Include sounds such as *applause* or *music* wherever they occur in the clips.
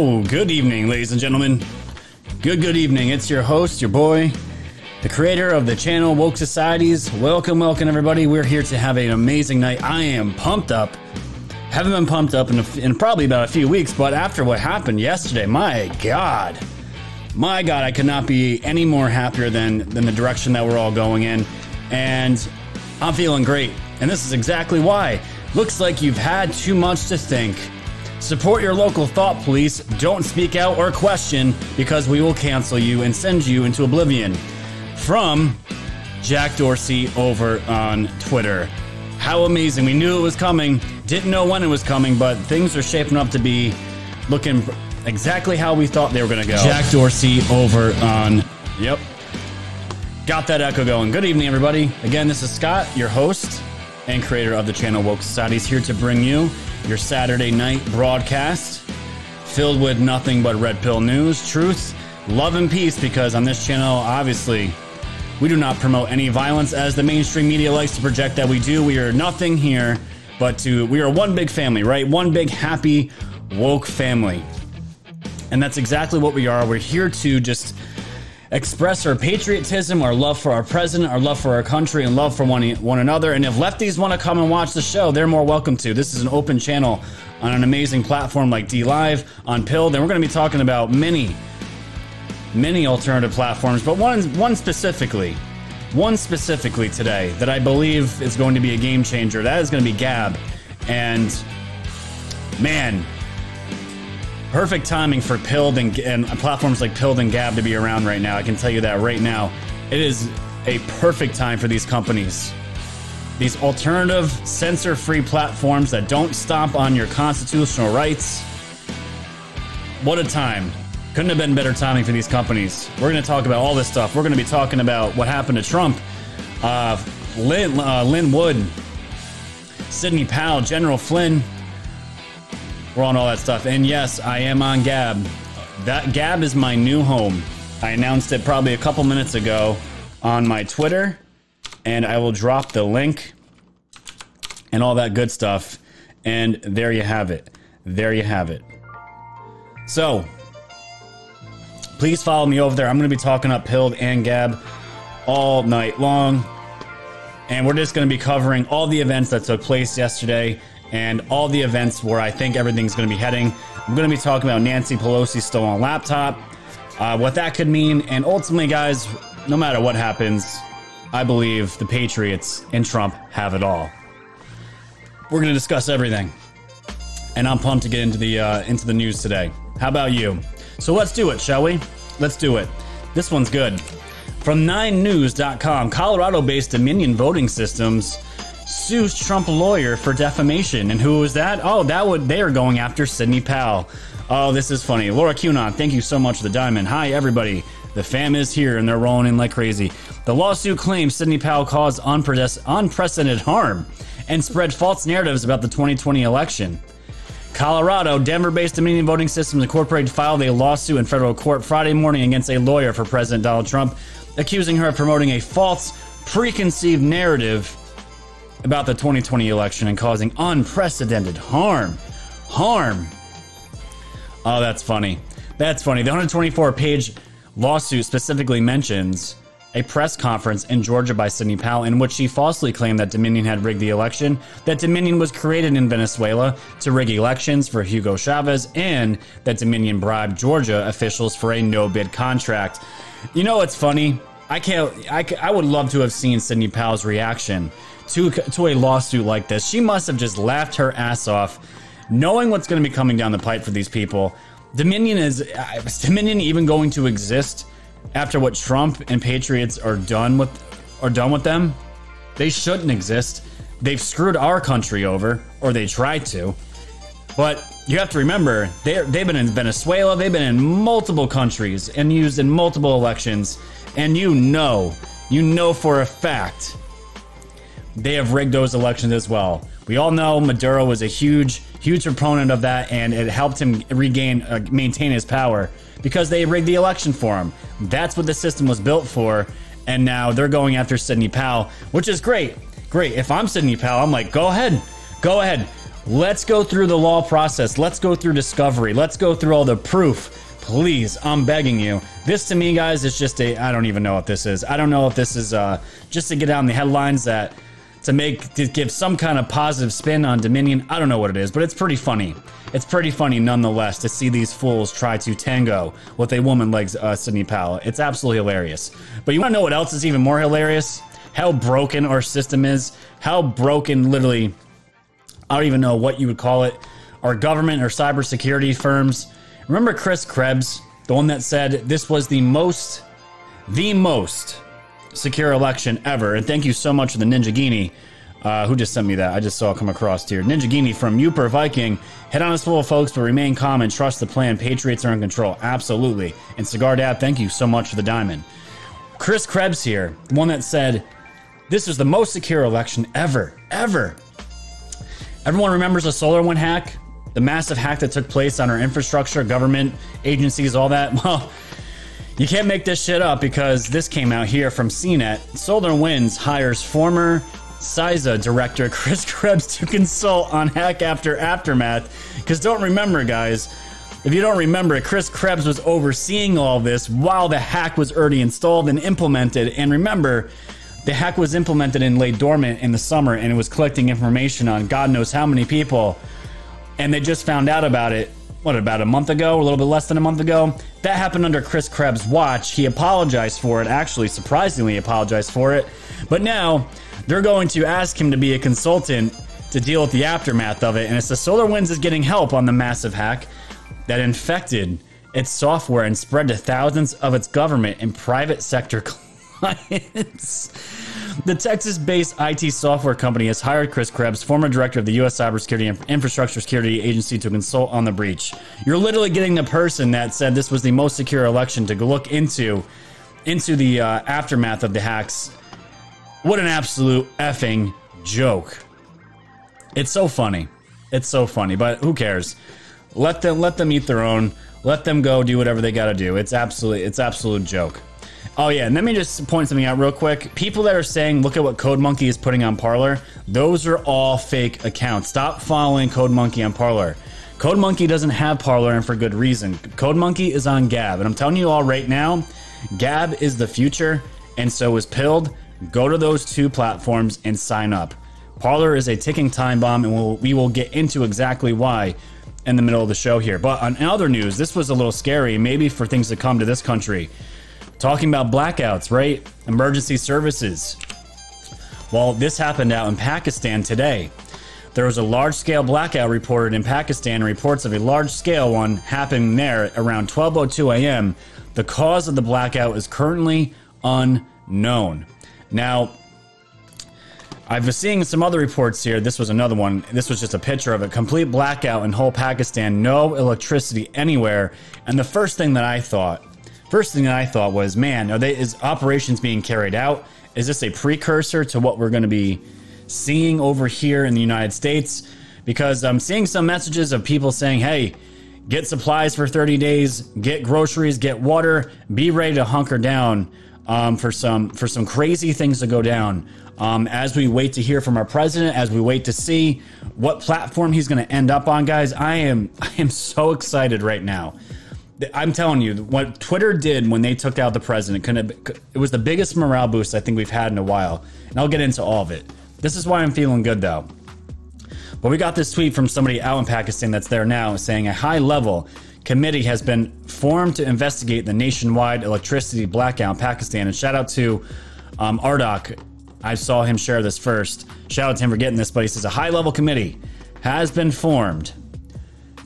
Oh, good evening, ladies and gentlemen. Good, good evening. It's your host, your boy, the creator of the channel Woke Societies. Welcome, welcome, everybody. We're here to have an amazing night. I am pumped up. Haven't been pumped up in, a, in probably about a few weeks, but after what happened yesterday, my God, my God, I could not be any more happier than than the direction that we're all going in, and I'm feeling great. And this is exactly why. Looks like you've had too much to think. Support your local thought police. Don't speak out or question because we will cancel you and send you into oblivion. From Jack Dorsey over on Twitter. How amazing. We knew it was coming, didn't know when it was coming, but things are shaping up to be looking exactly how we thought they were going to go. Jack Dorsey over on. Yep. Got that echo going. Good evening, everybody. Again, this is Scott, your host and creator of the channel Woke Society, is here to bring you your Saturday night broadcast filled with nothing but red pill news, truth, love, and peace. Because on this channel, obviously, we do not promote any violence as the mainstream media likes to project that we do. We are nothing here but to, we are one big family, right? One big happy, woke family. And that's exactly what we are. We're here to just express our patriotism, our love for our president, our love for our country, and love for one, one another. And if lefties want to come and watch the show, they're more welcome to. This is an open channel on an amazing platform like DLive, on Pill. Then we're going to be talking about many, many alternative platforms, but one, one specifically, one specifically today that I believe is going to be a game changer. That is going to be Gab. And man, perfect timing for Pilled and, and platforms like Pilled and Gab to be around right now. I can tell you that right now. It is a perfect time for these companies. These alternative, censor free platforms that don't stomp on your constitutional rights. What a time. Couldn't have been better timing for these companies. We're going to talk about all this stuff. We're going to be talking about what happened to Trump, uh, Lin, uh, Lin Wood, Sidney Powell, General Flynn, we're on all that stuff. And yes, I am on Gab. That Gab is my new home. I announced it probably a couple minutes ago on my Twitter, and I will drop the link and all that good stuff. And there you have it. There you have it. So, please follow me over there. I'm going to be talking up Pilled and Gab all night long. And we're just going to be covering all the events that took place yesterday and all the events where I think everything's going to be heading. I'm going to be talking about Nancy Pelosi stolen laptop, uh, what that could mean, and ultimately, guys, no matter what happens, I believe the Patriots and Trump have it all. We're going to discuss everything, and I'm pumped to get into the uh, into the news today. How about you? So let's do it, shall we? Let's do it. This one's good. From 9news.com, Colorado-based Dominion Voting Systems sues Trump lawyer for defamation. And who was that? Oh, that would they are going after Sidney Powell. Oh, this is funny. Laura Cunon, thank you so much for the diamond. Hi, everybody. The fam is here and they're rolling in like crazy. The lawsuit claims Sidney Powell caused unprecedented harm and spread false narratives about the 2020 election. Colorado, Denver based Dominion Voting Systems Incorporated filed a lawsuit in federal court Friday morning against a lawyer for President Donald Trump, accusing her of promoting a false, preconceived narrative about the 2020 election and causing unprecedented harm. Harm. Oh, that's funny. That's funny. The 124 page lawsuit specifically mentions a press conference in Georgia by Sidney Powell in which she falsely claimed that Dominion had rigged the election, that Dominion was created in Venezuela to rig elections for Hugo Chavez, and that Dominion bribed Georgia officials for a no bid contract. You know what's funny? I can't. I, I would love to have seen Sidney Powell's reaction to to a lawsuit like this. She must have just laughed her ass off, knowing what's going to be coming down the pipe for these people. Dominion is, uh, is Dominion even going to exist after what Trump and Patriots are done with are done with them? They shouldn't exist. They've screwed our country over, or they tried to. But you have to remember, they they've been in Venezuela, they've been in multiple countries and used in multiple elections, and you know, you know for a fact they have rigged those elections as well. We all know Maduro was a huge, huge proponent of that, and it helped him regain, uh, maintain his power because they rigged the election for him. That's what the system was built for, and now they're going after Sidney Powell, which is great. Great. If I'm Sidney Powell, I'm like, go ahead, go ahead. Let's go through the law process. Let's go through discovery. Let's go through all the proof. Please, I'm begging you. This to me, guys, is just a. I don't even know what this is. I don't know if this is uh, just to get out in the headlines that to make to give some kind of positive spin on Dominion. I don't know what it is, but it's pretty funny. It's pretty funny nonetheless to see these fools try to tango with a woman like uh, Sidney Powell. It's absolutely hilarious. But you want to know what else is even more hilarious? How broken our system is. How broken, literally. I don't even know what you would call it. Our government or cybersecurity firms. Remember Chris Krebs, the one that said this was the most, the most secure election ever. And thank you so much for the Ninjaghini. Uh, who just sent me that? I just saw come across here. Ninjaghini from Uper Viking. Head on us full folks, but remain calm and trust the plan. Patriots are in control. Absolutely. And Cigar Dad, thank you so much for the diamond. Chris Krebs here, one that said, This was the most secure election ever, ever. Everyone remembers the SolarWinds hack, the massive hack that took place on our infrastructure, government, agencies, all that. *laughs* Well, you can't make this shit up because this came out here from CNET. SolarWinds hires former CISA director Chris *laughs* Krebs to consult on hack after aftermath. Because don't remember, guys, if you don't remember, Chris Krebs was overseeing all this while the hack was already installed and implemented. And remember, the hack was implemented and lay dormant in the summer and it was collecting information on God knows how many people. And they just found out about it what about a month ago, a little bit less than a month ago. That happened under Chris Krebs' watch. He apologized for it, actually, surprisingly apologized for it. But now they're going to ask him to be a consultant to deal with the aftermath of it. And it's the SolarWinds is getting help on the massive hack that infected its software and spread to thousands of its government and private sector *laughs* clients. The Texas based IT software company has hired Chris Krebs, former director of the U.S. Cybersecurity and Infrastructure Security Agency, to consult on the breach. You're literally getting the person that said this was the most secure election to look into into the uh, aftermath of the hacks. What an absolute effing joke. It's so funny. It's so funny, but who cares? Let them let them eat their own. Let them go do whatever they got to do. It's absolutely it's absolute joke. Oh yeah, and let me just point something out real quick. People that are saying, "Look at what Code Monkey is putting on Parler," those are all fake accounts. Stop following Code Monkey on Parler. Code Monkey doesn't have Parler, and for good reason. Code Monkey is on Gab, and I'm telling you all right now, Gab is the future, and so is Pilled. Go to those two platforms and sign up. Parler is a ticking time bomb, and we'll, we will get into exactly why in the middle of the show here. But on other news, this was a little scary, maybe for things to come to this country. Talking about blackouts, right? Emergency services. Well, this happened out in Pakistan today. There was a large scale blackout reported in Pakistan, reports of a large scale one happening there around 12:02 a.m. The cause of the blackout is currently unknown. Now, I've been seeing some other reports here. This was another one. This was just a picture of a complete blackout in whole Pakistan, no electricity anywhere. And the first thing that I thought First thing I thought was, man, are they is operations being carried out? Is this a precursor to what we're going to be seeing over here in the United States? Because I'm seeing some messages of people saying, "Hey, get supplies for 30 days, get groceries, get water, be ready to hunker down um, for some for some crazy things to go down." Um, as we wait to hear from our president, as we wait to see what platform he's going to end up on, guys, I am *laughs* I am so excited right now. I'm telling you, what Twitter did when they took out the president, it was the biggest morale boost I think we've had in a while. And I'll get into all of it. This is why I'm feeling good, though. But we got this tweet from somebody out in Pakistan that's there now saying a high level committee has been formed to investigate the nationwide electricity blackout in Pakistan. And shout out to um, Ardok. I saw him share this first. Shout out to him for getting this, but he says a high level committee has been formed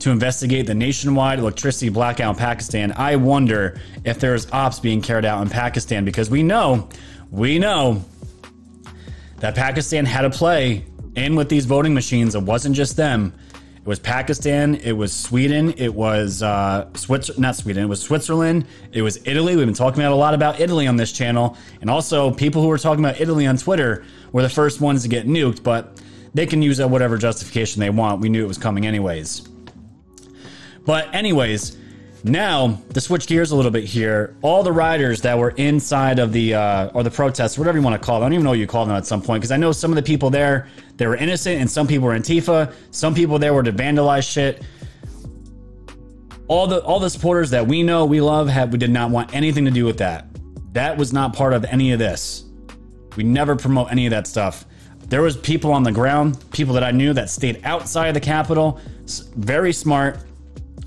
to investigate the nationwide electricity blackout in Pakistan. I wonder if there's ops being carried out in Pakistan because we know, we know that Pakistan had a play in with these voting machines. It wasn't just them. It was Pakistan. It was Sweden. It was uh, Switzerland. Not Sweden. It was Switzerland. It was Italy. We've been talking about a lot about Italy on this channel, and also people who were talking about Italy on Twitter were the first ones to get nuked. But they can use whatever justification they want. We knew it was coming anyways. But anyways, Now, to switch gears a little bit here, all the riders that were inside of the uh, or the protests, whatever you want to call them, I don't even know what you call them at some point, because I know some of the people there they were innocent, and some people were Antifa, some people there were to vandalize shit. All the all the supporters that we know we love have we did not want anything to do with that. That was not part of any of this. We never promote any of that stuff. There was people on the ground, people that I knew that stayed outside of the Capitol, very smart.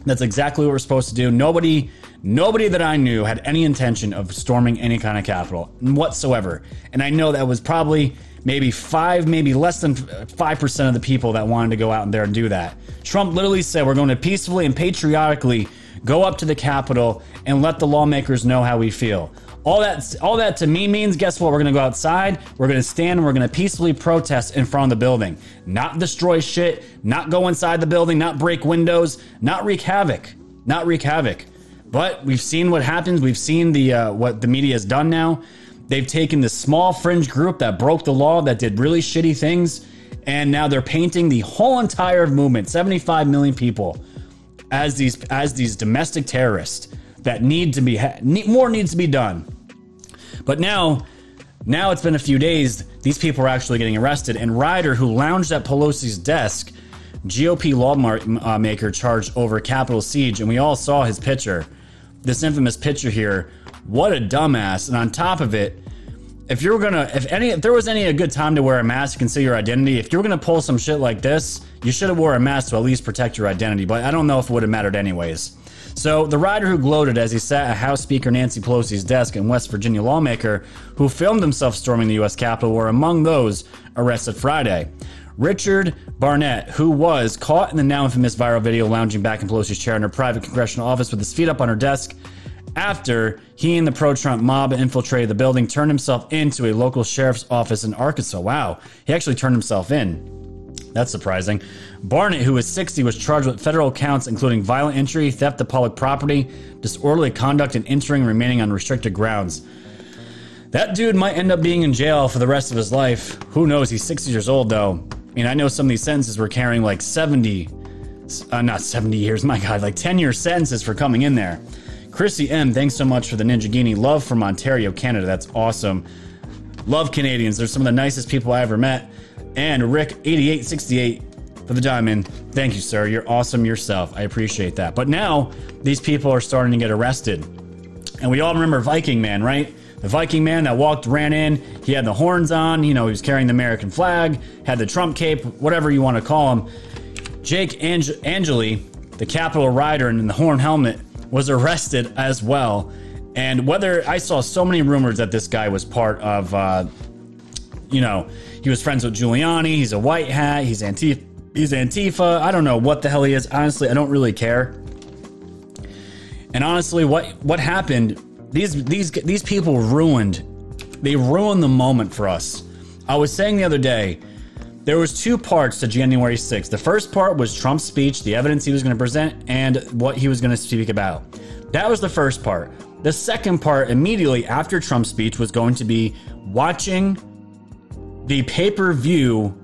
That's exactly what we're supposed to do. Nobody, nobody that I knew had any intention of storming any kind of capital whatsoever. And I know that was probably maybe five, maybe less than five percent of the people that wanted to go out there and do that. Trump literally said, "We're going to peacefully and patriotically go up to the Capitol and let the lawmakers know how we feel." All that, all that to me means, guess what? We're going to go outside. We're going to stand and we're going to peacefully protest in front of the building, not destroy shit, not go inside the building, not break windows, not wreak havoc, not wreak havoc. But we've seen what happens. We've seen the uh, what the media has done now. They've taken this small fringe group that broke the law, that did really shitty things, and now they're painting the whole entire movement, 75 million people, as these as these domestic terrorists that need to be had. more needs to be done. But now, now it's been a few days. These people are actually getting arrested. And Ryder, who lounged at Pelosi's desk, GOP lawmaker uh, charged over Capitol siege, and we all saw his picture, this infamous picture here. What a dumbass! And on top of it, if you're gonna, if any, if there was any a good time to wear a mask and see your identity, if you're gonna pull some shit like this, you should have wore a mask to at least protect your identity. But I don't know if it would have mattered anyways. So, the rider who gloated as he sat at House Speaker Nancy Pelosi's desk and West Virginia lawmaker who filmed himself storming the U.S. Capitol were among those arrested Friday. Richard Barnett, who was caught in the now infamous viral video lounging back in Pelosi's chair in her private congressional office with his feet up on her desk after he and the pro Trump mob infiltrated the building, turned himself into a local sheriff's office in Arkansas. Wow, he actually turned himself in. That's surprising. Barnett, who was 60, was charged with federal counts including violent entry, theft of public property, disorderly conduct, and entering remaining on restricted grounds. That dude might end up being in jail for the rest of his life. Who knows? He's 60 years old, though. I mean, I know some of these sentences were carrying like 70, uh, not 70 years, my God, like 10 year sentences for coming in there. Chrissy M, thanks so much for the Ninjaghini. Love from Ontario, Canada. That's awesome. Love Canadians. They're some of the nicest people I ever met. And Rick8868 for the diamond. Thank you, sir. You're awesome yourself. I appreciate that. But now these people are starting to get arrested. And we all remember Viking Man, right? The Viking man that walked, ran in. He had the horns on. You know, he was carrying the American flag, had the Trump cape, whatever you want to call him. Jake Ange- Angeli, the Capitol rider in the horn helmet, was arrested as well. And whether I saw so many rumors that this guy was part of, uh, you know, he was friends with Giuliani. He's a white hat. He's Antifa. He's Antifa. I don't know what the hell he is. Honestly, I don't really care. And honestly, what what happened? These these these people ruined. They ruined the moment for us. I was saying the other day, there was two parts to January 6th. The first part was Trump's speech, the evidence he was going to present, and what he was going to speak about. That was the first part. The second part, immediately after Trump's speech, was going to be watching the pay per view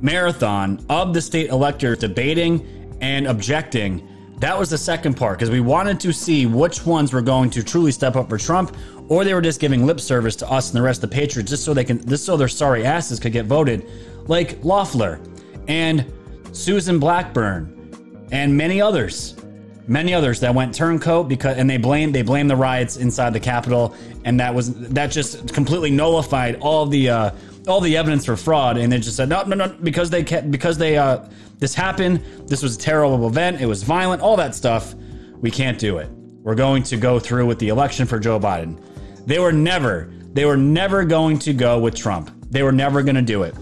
marathon of the state electors debating and objecting. That was the second part because we wanted to see which ones were going to truly step up for Trump, or they were just giving lip service to us and the rest of the patriots just so they can, just so their sorry asses could get voted, like Loeffler and Susan Blackburn and many others many others that went turncoat because and they blamed they blamed the riots inside the Capitol, and that was that just completely nullified all the uh, all the evidence for fraud, and they just said no, no, no, because they kept because they uh, this happened, this was a terrible event, it was violent, all that stuff. We can't do it. We're going to go through with the election for Joe Biden. They were never, they were never going to go with Trump. They were never going to do it.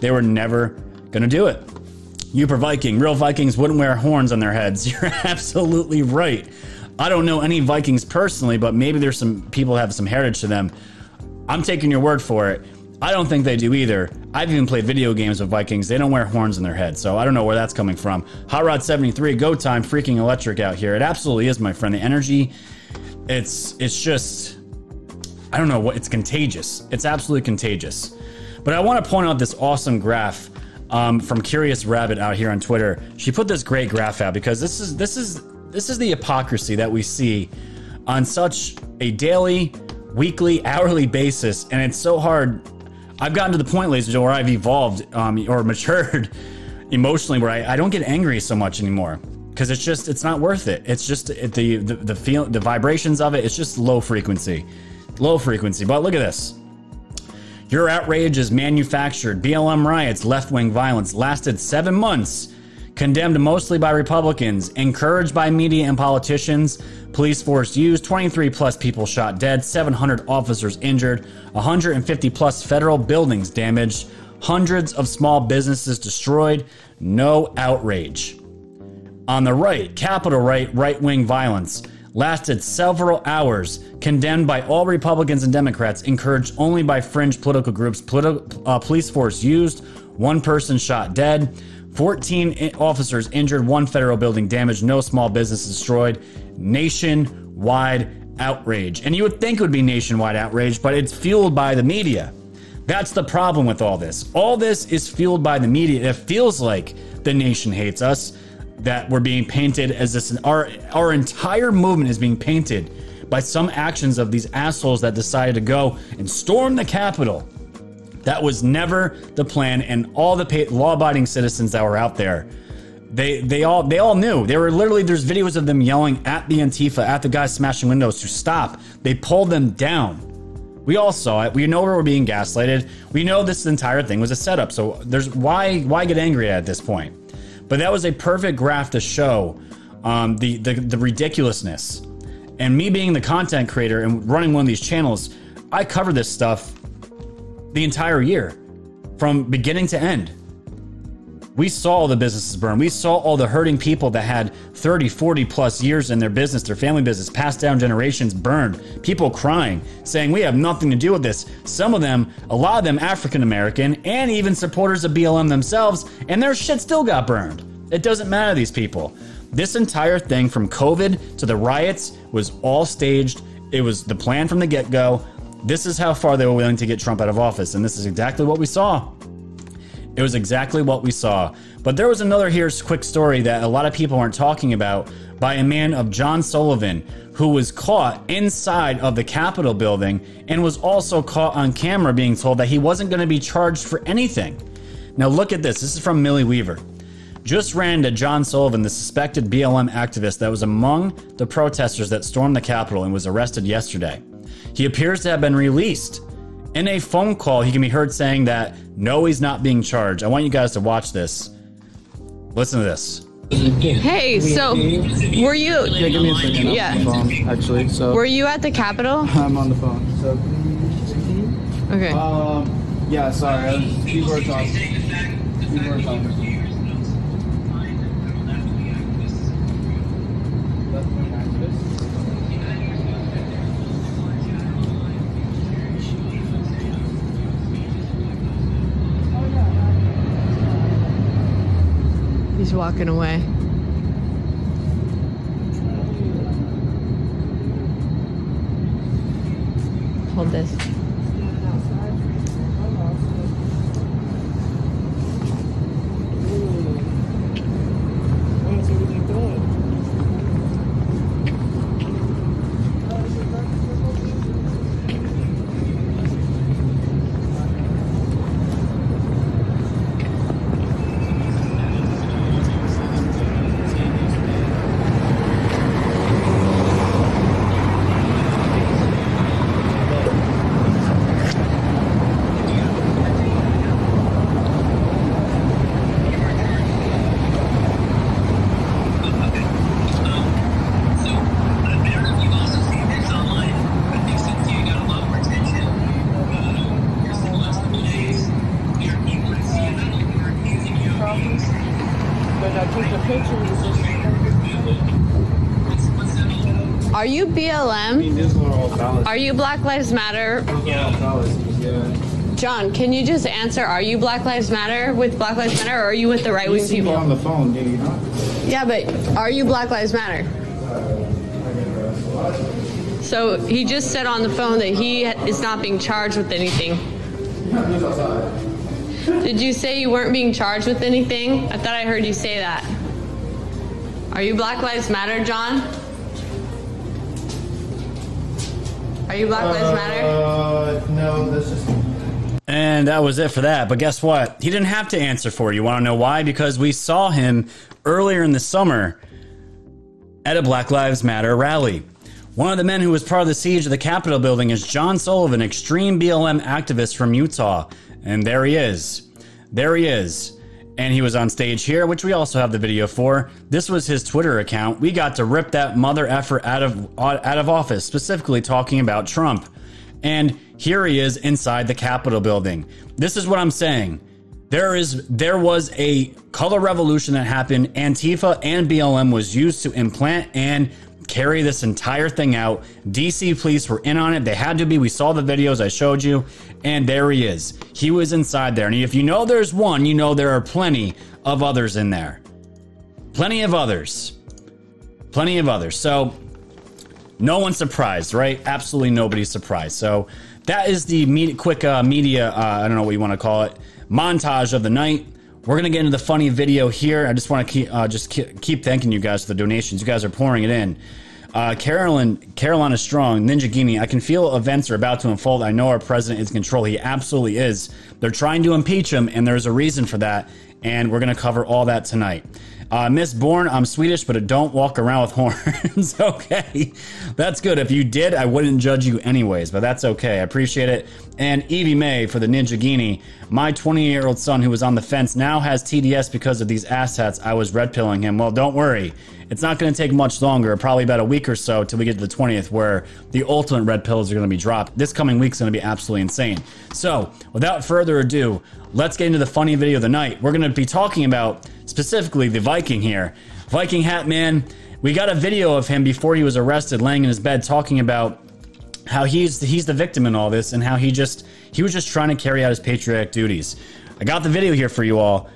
They were never going to do it. Uper Viking. Real Vikings wouldn't wear horns on their heads. *laughs* You're absolutely right. I don't know any Vikings personally, but maybe there's some people have some heritage to them. I'm taking your word for it. I don't think they do either. I've even played video games with Vikings. They don't wear horns in their head, so I don't know where that's coming from. Hot Rod 73, go time, freaking electric out here. It absolutely is, my friend. The energy, it's it's just I don't know what it's contagious. It's absolutely contagious. But I want to point out this awesome graph um, from Curious Rabbit out here on Twitter. She put this great graph out because this is this is this is the hypocrisy that we see on such a daily, weekly, hourly basis, and it's so hard. I've gotten to the point, ladies and gentlemen, where I've evolved um, or *laughs* matured emotionally, where I, I don't get angry so much anymore because it's just it's not worth it. It's just it, the the the feel the vibrations of it. It's just low frequency, low frequency. But look at this. Your outrage is manufactured. BLM riots, left wing violence lasted seven months condemned mostly by Republicans, encouraged by media and politicians. Police force used, 23 plus people shot dead, 700 officers injured, 150 plus federal buildings damaged, hundreds of small businesses destroyed, no outrage. On the right, capital right, right wing violence lasted several hours, condemned by all Republicans and Democrats, encouraged only by fringe political groups, politi- uh, police force used, one person shot dead. 14 officers injured, one federal building damaged, no small business destroyed. Nationwide outrage. And you would think it would be nationwide outrage, but it's fueled by the media. That's the problem with all this. All this is fueled by the media. It feels like the nation hates us, that we're being painted as this. Our, our entire movement is being painted by some actions of these assholes that decided to go and storm the Capitol that was never the plan, and all the law-abiding citizens that were out there, they they all they all knew. They were literally there's videos of them yelling at the Antifa, at the guys smashing windows to stop. They pulled them down. We all saw it. We know we were being gaslighted. We know this entire thing was a setup. So there's why why get angry at this point? But that was a perfect graph to show um, the, the the ridiculousness. And me being the content creator and running one of these channels, I cover this stuff the entire year from beginning to end. We saw all the businesses burn. We saw all the hurting people that had 30, 40 plus years in their business, their family business, passed down generations burned. People crying, saying, We have nothing to do with this. Some of them, a lot of them African American, and even supporters of BLM themselves, and their shit still got burned. It doesn't matter these people. This entire thing from COVID to the riots was all staged. It was the plan from the get go. This is how far they were willing to get Trump out of office. And this is exactly what we saw. It was exactly what we saw. But there was another here's quick story that a lot of people aren't talking about by a man of John Sullivan who was caught inside of the Capitol building and was also caught on camera being told that he wasn't going to be charged for anything. Now look at this. This is from Millie Weaver. Just ran to John Sullivan, the suspected BLM activist that was among the protesters that stormed the Capitol and was arrested yesterday. He appears to have been released. In a phone call, he can be heard saying that no, he's not being charged. I want you guys to watch this. Listen to this. Hey, so were you? Yeah, give me a second. I'm Yeah. on the phone, actually. So Were you at the Capitol? *laughs* I'm on the phone. So, Okay. um, yeah, sorry. I was, people were talking. People were talking. Walking away. Hold this. You BLM? mean, these were all fallacies. Are you Black Lives Matter? These were all fallacies, yeah. John, can you just answer? Are you Black Lives Matter with Black Lives Matter, or are you with the right wing me on people? the phone, you not? Yeah, but are you Black Lives Matter? So he just said on the phone that he is not being charged with anything. Did you say you weren't being charged with anything? I thought I heard you say that. Are you Black Lives Matter, John? You Black Lives Matter? Uh, no, this is. And that was it for that. But guess what? He didn't have to answer for it. You want to know why? Because we saw him earlier in the summer at a Black Lives Matter rally. One of the men who was part of the siege of the Capitol building is John Sullivan, extreme BLM activist from Utah. And there he is. There he is. And he was on stage here, which we also have the video for. This was his Twitter account. We got to rip that mother effer out of out of office, specifically talking about Trump. And here he is inside the Capitol building. This is what I'm saying. There is there was a color revolution that happened. Antifa and BLM was used to implant and carry this entire thing out. DC police were in on it. They had to be. We saw the videos I showed you. And there he is. He was inside there. And if you know there's one, you know there are plenty of others in there. Plenty of others. Plenty of others. So no one's surprised, right? Absolutely nobody's surprised. So that is the media, quick uh, media, uh, I don't know what you want to call it, montage of the night. We're gonna get into the funny video here. I just want to keep uh, just keep thanking you guys for the donations. You guys are pouring it in. Uh, Carolyn, Carolina Strong, Ninjaghini. I can feel events are about to unfold. I know our president is in control. He absolutely is. They're trying to impeach him, and there's a reason for that. And we're going to cover all that tonight. Uh, Miss Bourne, I'm Swedish, but don't walk around with *laughs* horns. okay. That's good. If you did, I wouldn't judge you anyways, but that's okay. I appreciate it. And Evie May for the Ninjaghini. My 20 year old son who was on the fence now has TDS because of these assets. I was red pilling him. Well, don't worry. It's not going to take much longer, probably about a week or so till we get to the 20th, where the ultimate red pills are going to be dropped. This coming week's going to be absolutely insane. So, without further ado, let's get into the funny video of the night. We're going to be talking about specifically the Viking here. Viking Hat Man, we got a video of him before he was arrested laying in his bed talking about how he's he's the victim in all this and how he just he was just trying to carry out his patriotic duties. I got the video here for you all,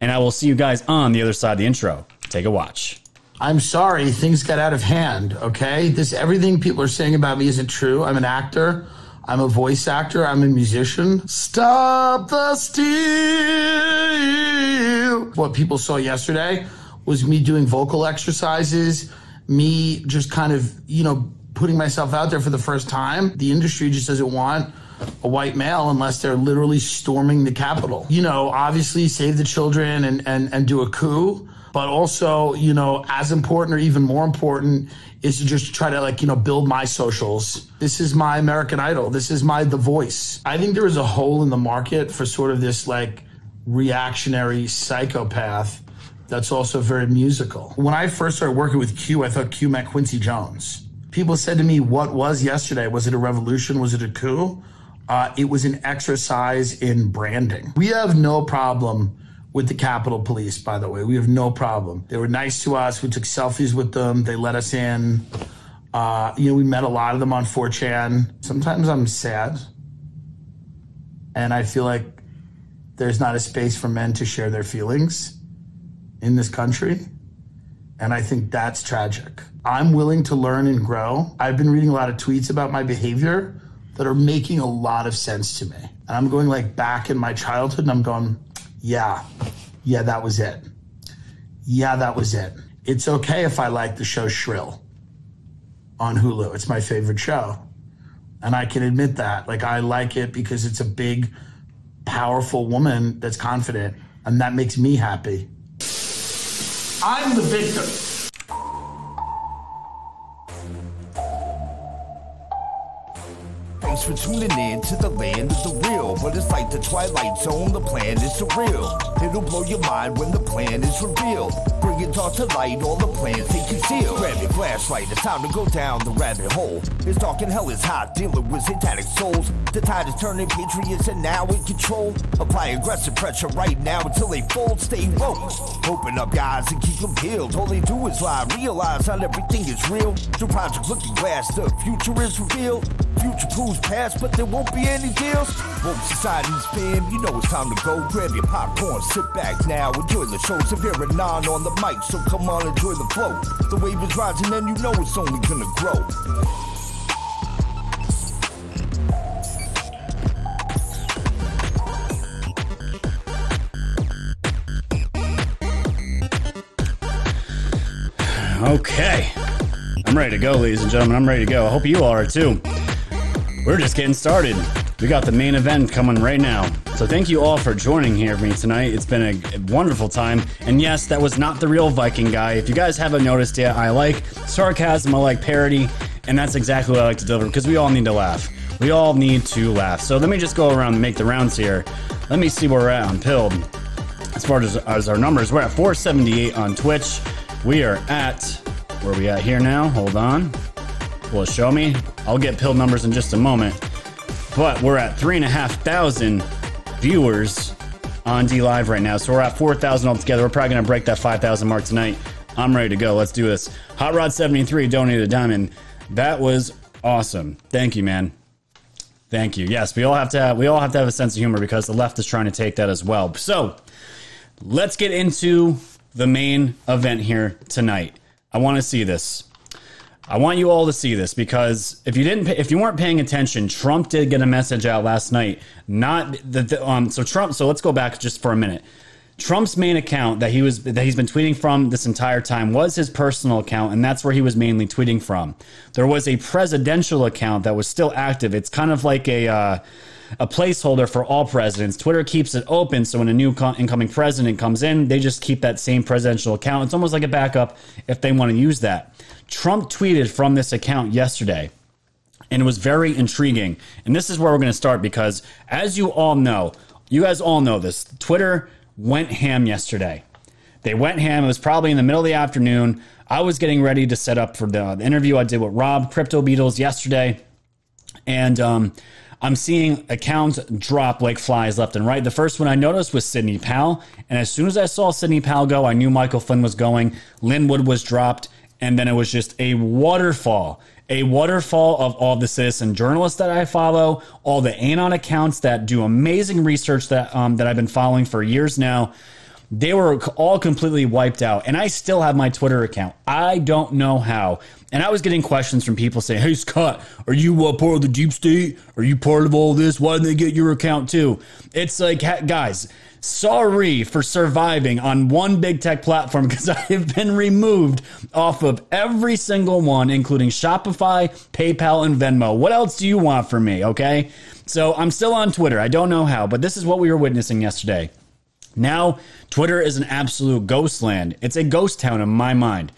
and I will see you guys on the other side of the intro. Take a watch. I'm sorry, things got out of hand. Okay, this everything people are saying about me isn't true. I'm an actor. I'm a voice actor. I'm a musician. Stop the steal. What people saw yesterday was me doing vocal exercises, me just kind of, you know, putting myself out there for the first time. The industry just doesn't want a white male unless they're literally storming the Capitol. You know, obviously save the children and, and, and do a coup. But also, you know, as important or even more important is to just try to like, you know, build my socials. This is my American Idol. This is my The Voice. I think there is a hole in the market for sort of this like reactionary psychopath that's also very musical. When I first started working with Q, I thought Q meant Quincy Jones. People said to me, What was yesterday? Was it a revolution? Was it a coup? Uh, it was an exercise in branding. We have no problem with the Capitol Police, by the way. We have no problem. They were nice to us. We took selfies with them. They let us in. Uh, you know, we met a lot of them on 4chan. Sometimes I'm sad. And I feel like there's not a space for men to share their feelings in this country. And I think that's tragic. I'm willing to learn and grow. I've been reading a lot of tweets about my behavior that are making a lot of sense to me. And I'm going like back in my childhood and I'm going, yeah, yeah, that was it. Yeah, that was it. It's okay if I like the show Shrill on Hulu. It's my favorite show. And I can admit that. Like, I like it because it's a big, powerful woman that's confident, and that makes me happy. I'm the victim. Thanks for tuning in to the land of the real. But it's like the Twilight Zone, the plan is surreal. It'll blow your mind when the plan is revealed. It all to light, all the plans they conceal. Grab your flashlight, it's time to go down the rabbit hole. It's dark and hell is hot, dealing with satanic souls. The tide is turning, patriots are now in control. Apply aggressive pressure right now until they fold, stay woke. Open up, guys, and keep them peeled. All they do is lie, realize not everything is real. Through Project Looking Glass, the future is revealed. Future proves past, but there won't be any deals. Woke society's fam, you know it's time to go. Grab your popcorn, sit back now, enjoy the show. Severe and non on the mic, so come on, enjoy the flow. The wave is rising, and you know it's only gonna grow. Okay. I'm ready to go, ladies and gentlemen. I'm ready to go. I hope you are too. We're just getting started. We got the main event coming right now. So thank you all for joining here with me tonight. It's been a wonderful time. And yes, that was not the real Viking guy. If you guys haven't noticed yet, I like sarcasm, I like parody, and that's exactly what I like to deliver because we all need to laugh. We all need to laugh. So let me just go around and make the rounds here. Let me see where we're at on Pilled. As far as, as our numbers, we're at 478 on Twitch. We are at where are we at here now? Hold on. Will it show me? I'll get Pilled numbers in just a moment. But we're at three and a half thousand viewers on DLive right now. So we're at 4,000 altogether. We're probably going to break that 5,000 mark tonight. I'm ready to go. Let's do this. Hot Rod 73 donated a diamond. That was awesome. Thank you, man. Thank you. Yes, we all have to have, we all have to have a sense of humor because the left is trying to take that as well. So, let's get into the main event here tonight. I want to see this. I want you all to see this because if you didn't, if you weren't paying attention, Trump did get a message out last night. Not the, the um. So Trump. So let's go back just for a minute. Trump's main account that he was that he's been tweeting from this entire time was his personal account, and that's where he was mainly tweeting from. There was a presidential account that was still active. It's kind of like a uh, a placeholder for all presidents. Twitter keeps it open, so when a new co- incoming president comes in, they just keep that same presidential account. It's almost like a backup if they want to use that. Trump tweeted from this account yesterday and it was very intriguing. And this is where we're going to start because, as you all know, you guys all know this, Twitter went ham yesterday. They went ham. It was probably in the middle of the afternoon. I was getting ready to set up for the, the interview I did with Rob Crypto Beatles yesterday, and um, I'm seeing accounts drop like flies left and right. The first one I noticed was Sidney Powell, and as soon as I saw Sidney Powell go, I knew Michael Flynn was going. Lin Wood was dropped, and then it was just a waterfall a waterfall of all the citizen journalists that I follow, all the Anon accounts that do amazing research that um, that I've been following for years now. They were all completely wiped out, and I still have my Twitter account. I don't know how. And I was getting questions from people saying, "Hey Scott, are you uh, part of the deep state? Are you part of all this? Why didn't they get your account too?" It's like, guys, sorry for surviving on one big tech platform *laughs* because I have been removed off of every single one, including Shopify, PayPal, and Venmo. What else do you want from me? Okay. So I'm still on Twitter. I don't know how, but this is what we were witnessing yesterday. Now, Twitter is an absolute ghost land. It's a ghost town in my mind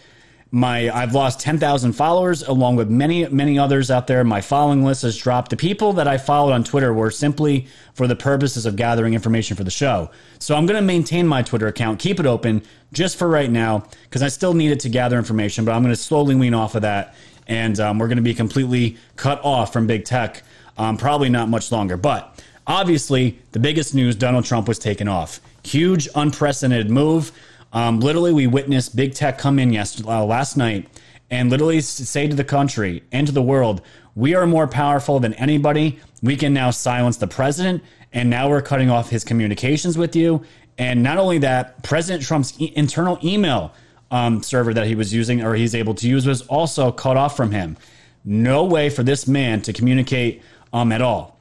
my I've lost 10,000 followers along with many many others out there. My following list has dropped. The people that I followed on Twitter were simply for the purposes of gathering information for the show. So I'm going to maintain my Twitter account, keep it open just for right now because I still need it to gather information, but I'm going to slowly wean off of that and um, we're going to be completely cut off from big tech um, probably not much longer. But obviously, the biggest news Donald Trump was taken off. Huge unprecedented move. Um, literally, we witnessed big tech come in yesterday, uh, last night and literally say to the country and to the world, we are more powerful than anybody. We can now silence the president, and now we're cutting off his communications with you. And not only that, President Trump's e- internal email um, server that he was using or he's able to use was also cut off from him. No way for this man to communicate um, at all.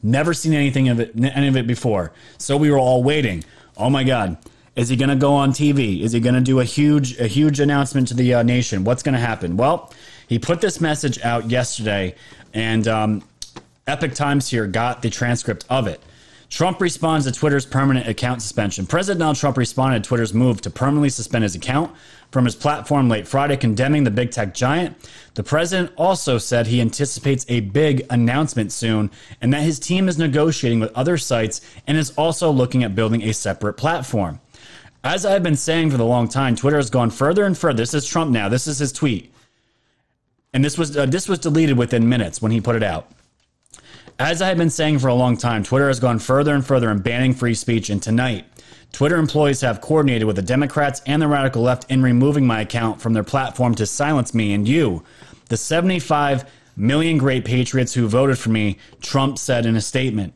Never seen anything of it, any of it before. So we were all waiting. Oh my God is he going to go on TV? Is he going to do a huge a huge announcement to the uh, nation? What's going to happen? Well, he put this message out yesterday, and um, Epoch Times here got the transcript of it. Trump responds to Twitter's permanent account suspension. President Donald Trump responded to Twitter's move to permanently suspend his account from his platform late Friday, condemning the big tech giant. The president also said he anticipates a big announcement soon and that his team is negotiating with other sites and is also looking at building a separate platform. As I've been saying for the long time, Twitter has gone further and further. This is Trump now. This is his tweet, and this was uh, this was deleted within minutes when he put it out. As I have been saying for a long time, Twitter has gone further and further in banning free speech, and tonight, Twitter employees have coordinated with the Democrats and the radical left in removing my account from their platform to silence me and you, the 75 million great patriots who voted for me, Trump said in a statement.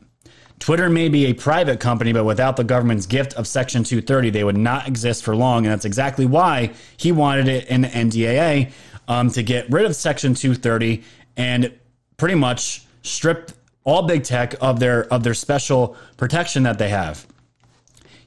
Twitter may be a private company, but without the government's gift of Section 230, they would not exist for long. And that's exactly why he wanted it in the NDAA um, to get rid of Section 230 and pretty much strip all big tech of their of their special protection that they have.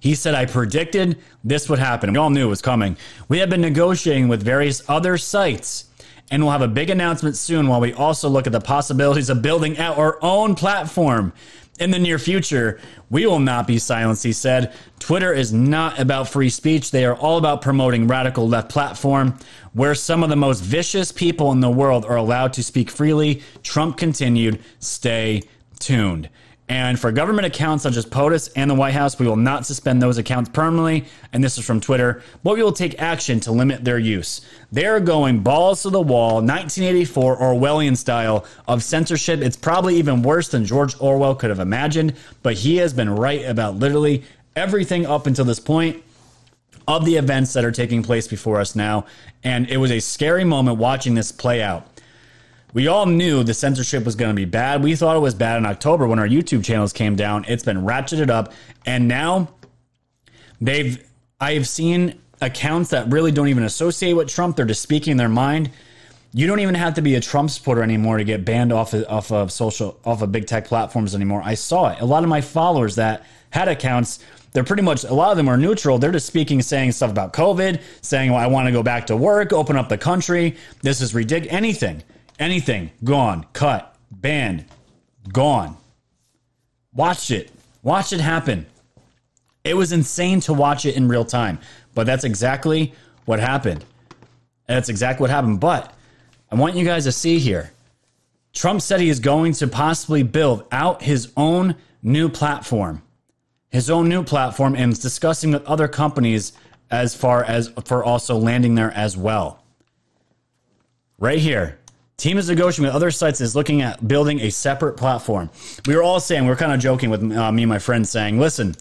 He said, I predicted this would happen. We all knew it was coming. We have been negotiating with various other sites and we'll have a big announcement soon while we also look at the possibilities of building out our own platform in the near future. We will not be silenced, he said. Twitter is not about free speech. They are all about promoting radical left platform where some of the most vicious people in the world are allowed to speak freely. Trump continued, stay tuned. And for government accounts such as POTUS and the White House, we will not suspend those accounts permanently. And this is from Twitter, but we will take action to limit their use. They're going balls to the wall, 1984 Orwellian style of censorship. It's probably even worse than George Orwell could have imagined, but he has been right about literally everything up until this point of the events that are taking place before us now. And it was a scary moment watching this play out. We all knew the censorship was going to be bad. We thought it was bad in October when our YouTube channels came down. It's been ratcheted up. And now they've, I've seen accounts that really don't even associate with Trump. They're just speaking their mind. You don't even have to be a Trump supporter anymore to get banned off of, off of social, off of big tech platforms anymore. I saw it. A lot of my followers that had accounts, they're pretty much, a lot of them are neutral. They're just speaking, saying stuff about COVID, saying, well, I want to go back to work, open up the country. This is ridiculous. Anything. Anything gone, cut, banned, gone. Watch it. Watch it happen. It was insane to watch it in real time, but that's exactly what happened. And that's exactly what happened. But I want you guys to see here. Trump said he is going to possibly build out his own new platform, his own new platform, and is discussing with other companies as far as for also landing there as well. Right here, Team is negotiating with other sites is looking at building a separate platform. We were all saying, we are kind of joking with uh, me and my friends saying, listen,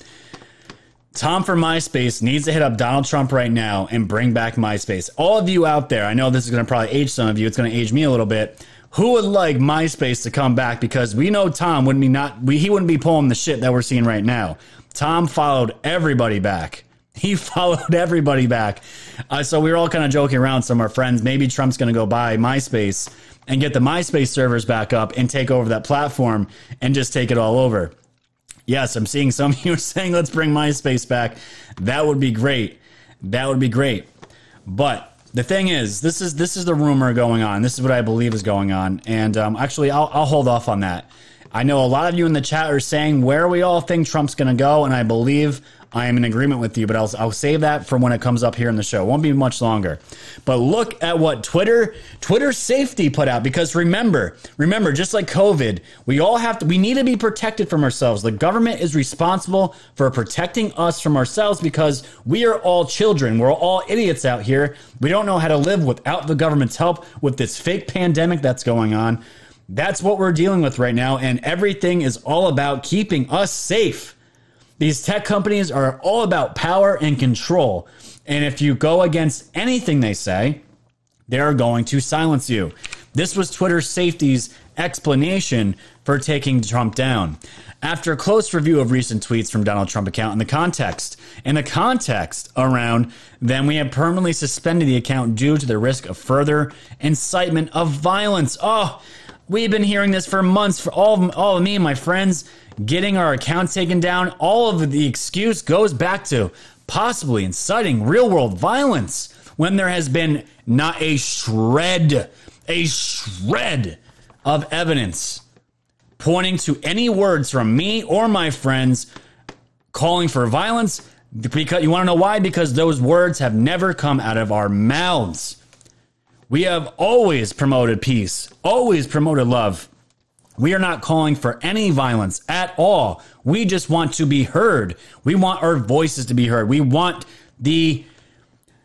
Tom from MySpace needs to hit up Donald Trump right now and bring back MySpace. All of you out there, I know this is going to probably age some of you. It's going to age me a little bit. Who would like MySpace to come back? Because we know Tom wouldn't be not we, he wouldn't be pulling the shit that we're seeing right now. Tom followed everybody back. He *laughs* followed everybody back. Uh, so we were all kind of joking around. Some of our friends, maybe Trump's going to go buy MySpace and get the MySpace servers back up and take over that platform and just take it all over. Yes, I'm seeing some of you *laughs* saying, let's bring MySpace back. That would be great. That would be great. But the thing is, this is this is the rumor going on. This is what I believe is going on. And um, actually, I'll, I'll hold off on that. I know a lot of you in the chat are saying where we all think Trump's going to go, and I believe I am in agreement with you, but I'll, I'll save that for when it comes up here in the show. It won't be much longer. But look at what Twitter, Twitter safety put out because remember, remember, just like COVID, we all have to, we need to be protected from ourselves. The government is responsible for protecting us from ourselves because we are all children. We're all idiots out here. We don't know how to live without the government's help with this fake pandemic that's going on. That's what we're dealing with right now. And everything is all about keeping us safe. These tech companies are all about power and control. And if you go against anything they say, they're going to silence you. This was Twitter safety's explanation for taking Trump down. After a close review of recent tweets from Donald Trump account in the context, in the context around then we have permanently suspended the account due to the risk of further incitement of violence. Oh, we've been hearing this for months for all of, all of me and my friends getting our account taken down, all of the excuse goes back to possibly inciting real world violence when there has been not a shred, a shred of evidence pointing to any words from me or my friends calling for violence. Because you want to know why? Because those words have never come out of our mouths. We have always promoted peace, always promoted love. We are not calling for any violence at all. We just want to be heard. We want our voices to be heard. We want the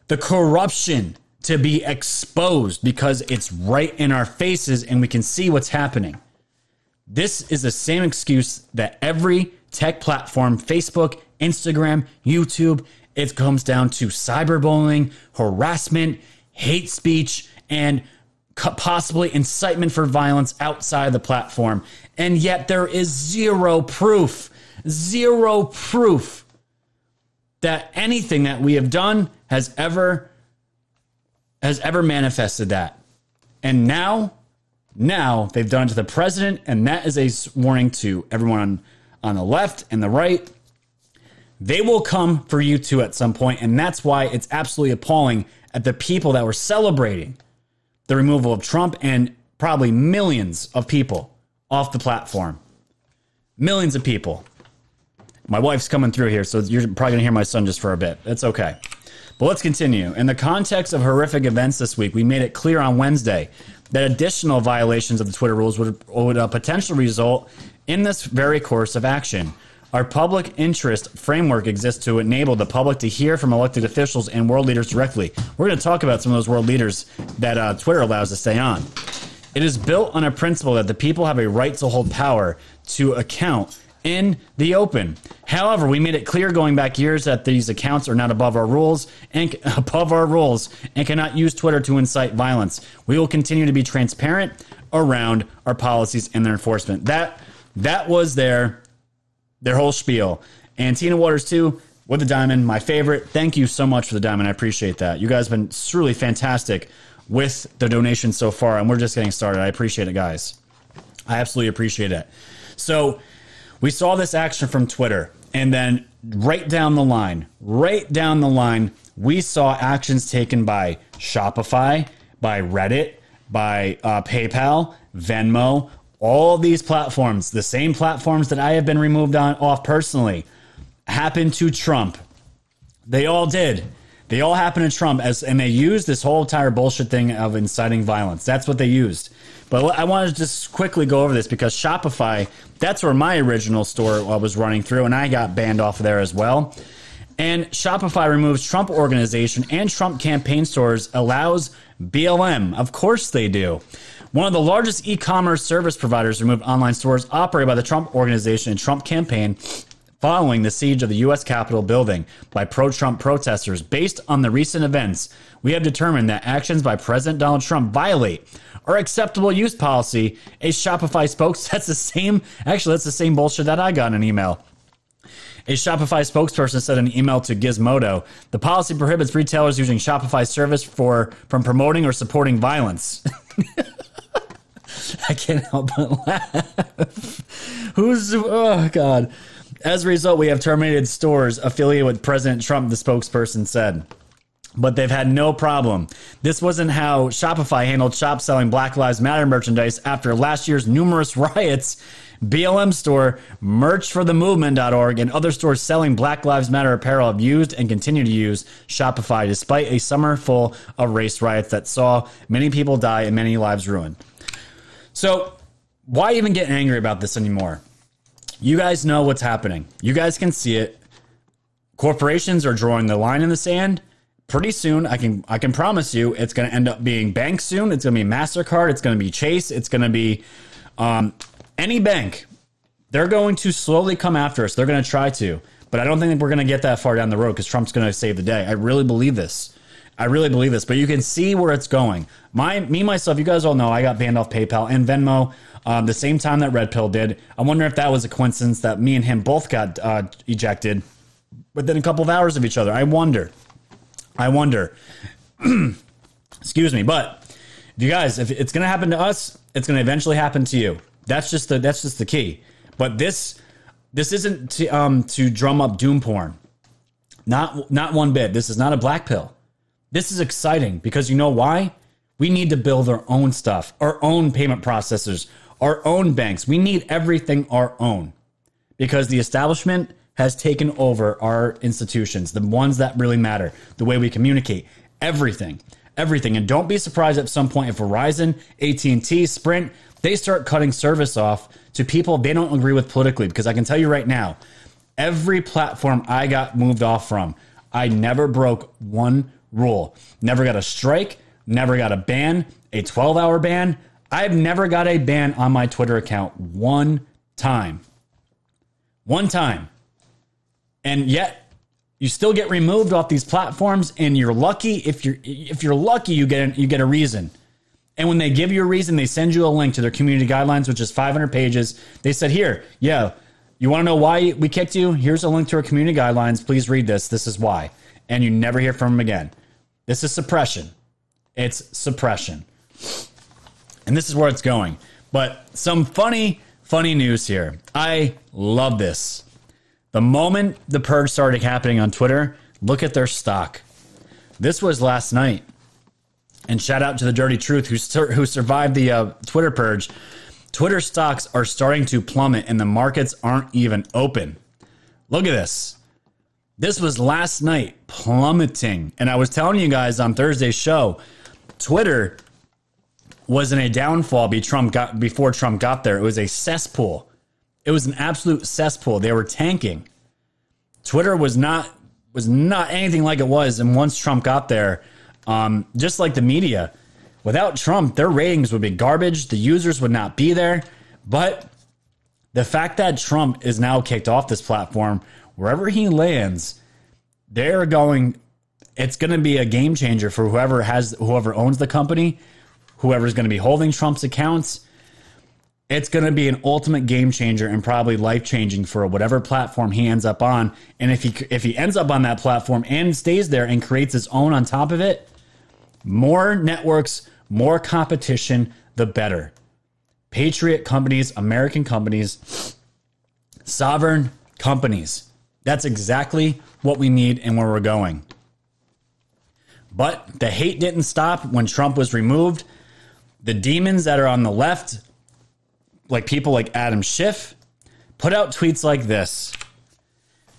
the corruption to be exposed because it's right in our faces and we can see what's happening. This is the same excuse that every tech platform, Facebook, Instagram, YouTube, it comes down to cyberbullying, harassment, hate speech, and possibly incitement for violence outside the platform. And yet there is zero proof, zero proof that anything that we have done has ever has ever manifested that. And now now they've done it to the president and that is a warning to everyone on, on the left and the right. they will come for you too at some point, and that's why it's absolutely appalling at the people that were celebrating the removal of Trump and probably millions of people off the platform. Millions of people. My wife's coming through here, so you're probably going to hear my son just for a bit. It's okay. But let's continue. In the context of horrific events this week, we made it clear on Wednesday that additional violations of the Twitter rules would, would uh, potentially result in this very course of action. Our public interest framework exists to enable the public to hear from elected officials and world leaders directly. We're going to talk about some of those world leaders that uh, Twitter allows to stay on. It is built on a principle that the people have a right to hold power to account in the open. However, we made it clear going back years that these accounts are not above our rules and *laughs* above our rules and cannot use Twitter to incite violence. We will continue to be transparent around our policies and their enforcement. That that was their their whole spiel. And Tina Waters too with the diamond, my favorite. Thank you so much for the diamond. I appreciate that. You guys have been truly fantastic with the donation so far, and we're just getting started. I appreciate it, guys. I absolutely appreciate it. So we saw this action from Twitter, and then right down the line, right down the line, we saw actions taken by Shopify, by Reddit, by uh, PayPal, Venmo, all these platforms, the same platforms that I have been removed on off personally, happened to Trump. They all did. They all happened to Trump as and they used this whole entire bullshit thing of inciting violence. That's what they used. But I wanted to just quickly go over this because Shopify, that's where my original store uh, was running through, and I got banned off of there as well. And Shopify removes Trump organization and Trump campaign stores, allows BLM. Of course they do. One of the largest e commerce service providers removed online stores operated by the Trump organization and Trump campaign following the siege of the U.S. Capitol building by pro Trump protesters. Based on the recent events, we have determined that actions by President Donald Trump violate our acceptable use policy. A Shopify spokes *laughs* that's the same, actually, that's the same bullshit that I got in an email. A Shopify spokesperson said in an email to Gizmodo, the policy prohibits retailers using Shopify service for from promoting or supporting violence. *laughs* *laughs* I can't help but laugh. Who's oh god. As a result, we have terminated stores affiliated with President Trump, the spokesperson said. But they've had no problem. This wasn't how Shopify handled shops selling Black Lives Matter merchandise after last year's numerous *laughs* riots. BLM store, merchforthemovement.org, and other stores selling Black Lives Matter apparel have used and continue to use Shopify despite a summer full of race riots that saw many people die and many lives ruined. So, why even get angry about this anymore? You guys know what's happening. You guys can see it. Corporations are drawing the line in the sand. Pretty soon, I can I can promise you, it's going to end up being bank soon. It's going to be Mastercard. It's going to be Chase. It's going to be um, any bank. They're going to slowly come after us. They're going to try to, but I don't think we're going to get that far down the road because Trump's going to save the day. I really believe this. I really believe this, but you can see where it's going. My, me, myself, you guys all know I got banned off PayPal and Venmo um, the same time that Red Pill did. I wonder if that was a coincidence that me and him both got uh, ejected within a couple of hours of each other. I wonder. I wonder. *clears throat* Excuse me, but you guys, if it's going to happen to us, it's going to eventually happen to you. That's just the that's just the key. But this this isn't to, um, to drum up doom porn. Not not one bit. This is not a black pill. This is exciting because you know why? We need to build our own stuff, our own payment processors, our own banks. We need everything our own because the establishment has taken over our institutions, the ones that really matter, the way we communicate, everything, everything. And don't be surprised at some point if Verizon, AT&T, Sprint, they start cutting service off to people they don't agree with politically because I can tell you right now, every platform I got moved off from, I never broke one rule. Never got a strike, never got a ban, a 12 hour ban. I've never got a ban on my Twitter account one time. One time. And yet you still get removed off these platforms and you're lucky if you're if you're lucky you get you get a reason. And when they give you a reason, they send you a link to their community guidelines which is 500 pages. They said, "Here, yeah, you want to know why we kicked you? Here's a link to our community guidelines. Please read this. This is why." And you never hear from them again. This is suppression. It's suppression. And this is where it's going. But some funny, funny news here. I love this. The moment the purge started happening on Twitter, look at their stock. This was last night. And shout out to the Dirty Truth who, sur- who survived the uh, Twitter purge. Twitter stocks are starting to plummet and the markets aren't even open. Look at this. This was last night plummeting. And I was telling you guys on Thursday's show, Twitter was in a downfall before Trump got there. It was a cesspool. It was an absolute cesspool. They were tanking. Twitter was not was not anything like it was. And once Trump got there, um, just like the media, without Trump, their ratings would be garbage. The users would not be there. But the fact that Trump is now kicked off this platform, wherever he lands, they're going. It's going to be a game changer for whoever has whoever owns the company, whoever's going to be holding Trump's accounts. It's going to be an ultimate game changer and probably life changing for whatever platform he ends up on. And if he if he ends up on that platform and stays there and creates his own on top of it, more networks, more competition, the better. Patriot companies, American companies, sovereign companies. That's exactly what we need and where we're going. But the hate didn't stop when Trump was removed. The demons that are on the left, like people like Adam Schiff, put out tweets like this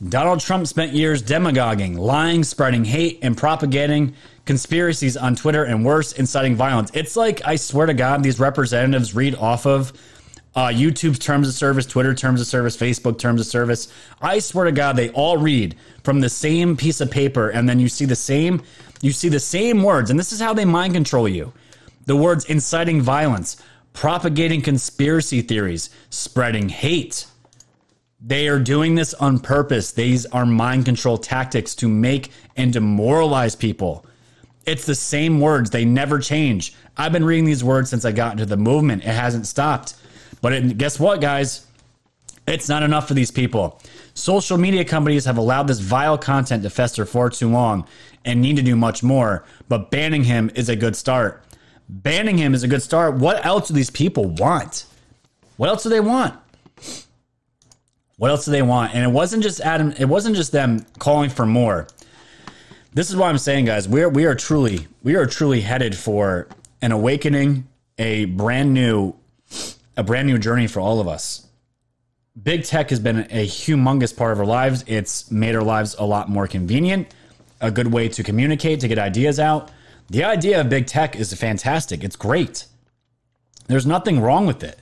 Donald Trump spent years demagoguing, lying, spreading hate, and propagating conspiracies on Twitter and worse, inciting violence. It's like, I swear to God, these representatives read off of uh, YouTube's terms of service, Twitter terms of service, Facebook terms of service. I swear to God, they all read from the same piece of paper, and then you see the same, you see the same words, and this is how they mind control you. The words inciting violence, propagating conspiracy theories, spreading hate. They are doing this on purpose. These are mind control tactics to make and demoralize people. It's the same words, they never change. I've been reading these words since I got into the movement. It hasn't stopped. But it, guess what, guys? It's not enough for these people. Social media companies have allowed this vile content to fester for too long and need to do much more. But banning him is a good start. Banning him is a good start. What else do these people want? What else do they want? What else do they want? And it wasn't just Adam, it wasn't just them calling for more. This is what I'm saying, guys. We're we are truly we are truly headed for an awakening, a brand new a brand new journey for all of us. Big tech has been a humongous part of our lives. It's made our lives a lot more convenient, a good way to communicate, to get ideas out. The idea of big tech is fantastic. It's great. There's nothing wrong with it.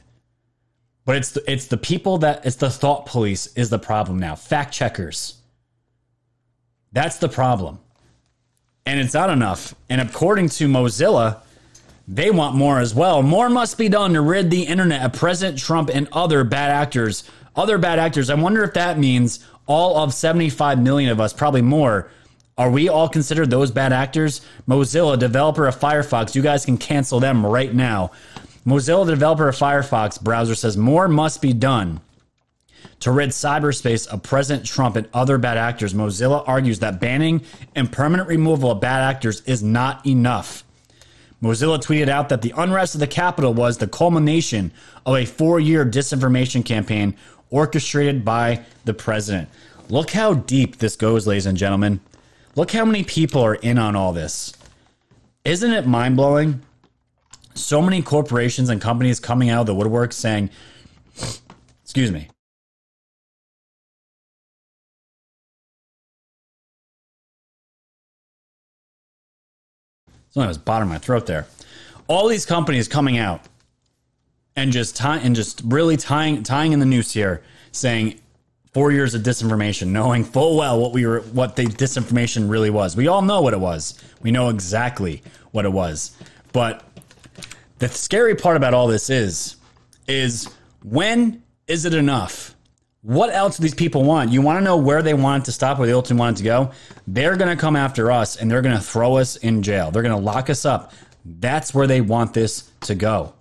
But it's the, it's the people that it's the thought police is the problem now. Fact checkers. That's the problem. And it's not enough. And according to Mozilla, they want more as well. More must be done to rid the internet of President Trump and other bad actors. Other bad actors. I wonder if that means all of 75 million of us, probably more. Are we all considered those bad actors? Mozilla, developer of Firefox, you guys can cancel them right now. Mozilla, developer of Firefox browser, says more must be done to rid cyberspace of President Trump and other bad actors. Mozilla argues that banning and permanent removal of bad actors is not enough. Mozilla tweeted out that the unrest of the Capitol was the culmination of a four year disinformation campaign orchestrated by the president. Look how deep this goes, ladies and gentlemen. Look how many people are in on all this. Isn't it mind blowing? So many corporations and companies coming out of the woodwork saying, *sniffs* excuse me. Something was bottom of my throat there. All these companies coming out and just tie, and just really tying tying in the noose here, saying four years of disinformation, knowing full well what we were what the disinformation really was. We all know what it was. We know exactly what it was. But the scary part about all this is is when is it enough? What else do these people want? You want to know where they want it to stop, where they ultimately want it to go? They're going to come after us and they're going to throw us in jail. They're going to lock us up. That's where they want this to go.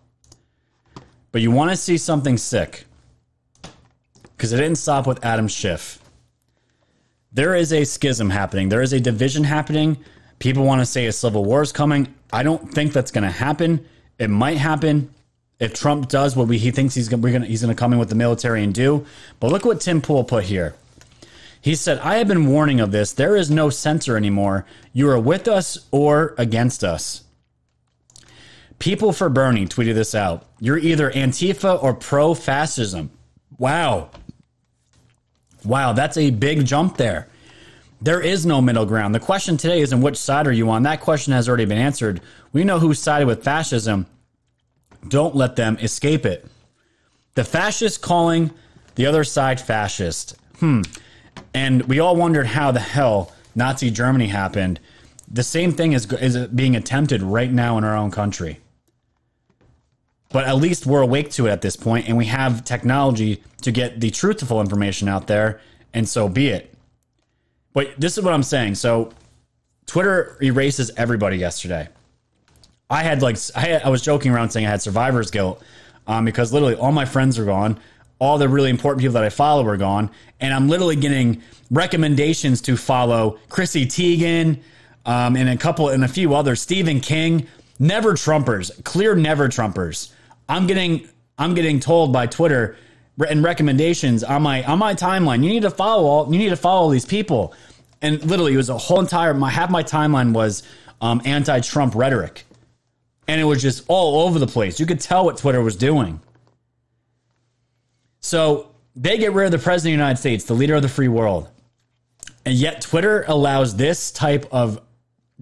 But you want to see something sick because it didn't stop with Adam Schiff. There is a schism happening, there is a division happening. People want to say a civil war is coming. I don't think that's going to happen. It might happen if Trump does what we, he thinks he's going to he's to come in with the military and do. But look what Tim Pool put here. He said, I have been warning of this. There is no censor anymore. You are with us or against us. People for Bernie tweeted this out. You're either Antifa or pro fascism. Wow. Wow, that's a big jump there. There is no middle ground. The question today is, in which side are you on? That question has already been answered. We know who sided with fascism. Don't let them escape it. The fascists calling the other side fascist. Hmm. And we all wondered how the hell Nazi Germany happened. The same thing is, is being attempted right now in our own country. But at least we're awake to it at this point, and we have technology to get the truthful information out there, and so be it. But this is what I'm saying. So Twitter erases everybody yesterday. I had like I, had, I was joking around saying I had survivor's guilt um, because literally all my friends are gone, all the really important people that I follow are gone, and I'm literally getting recommendations to follow Chrissy Teigen um, and a couple and a few others, Stephen King, never Trumpers, clear never Trumpers. I'm getting I'm getting told by Twitter and recommendations on my on my timeline. You need to follow all you need to follow these people, and literally it was a whole entire my half my timeline was um, anti-Trump rhetoric and it was just all over the place. You could tell what Twitter was doing. So they get rid of the president of the United States, the leader of the free world. And yet Twitter allows this type of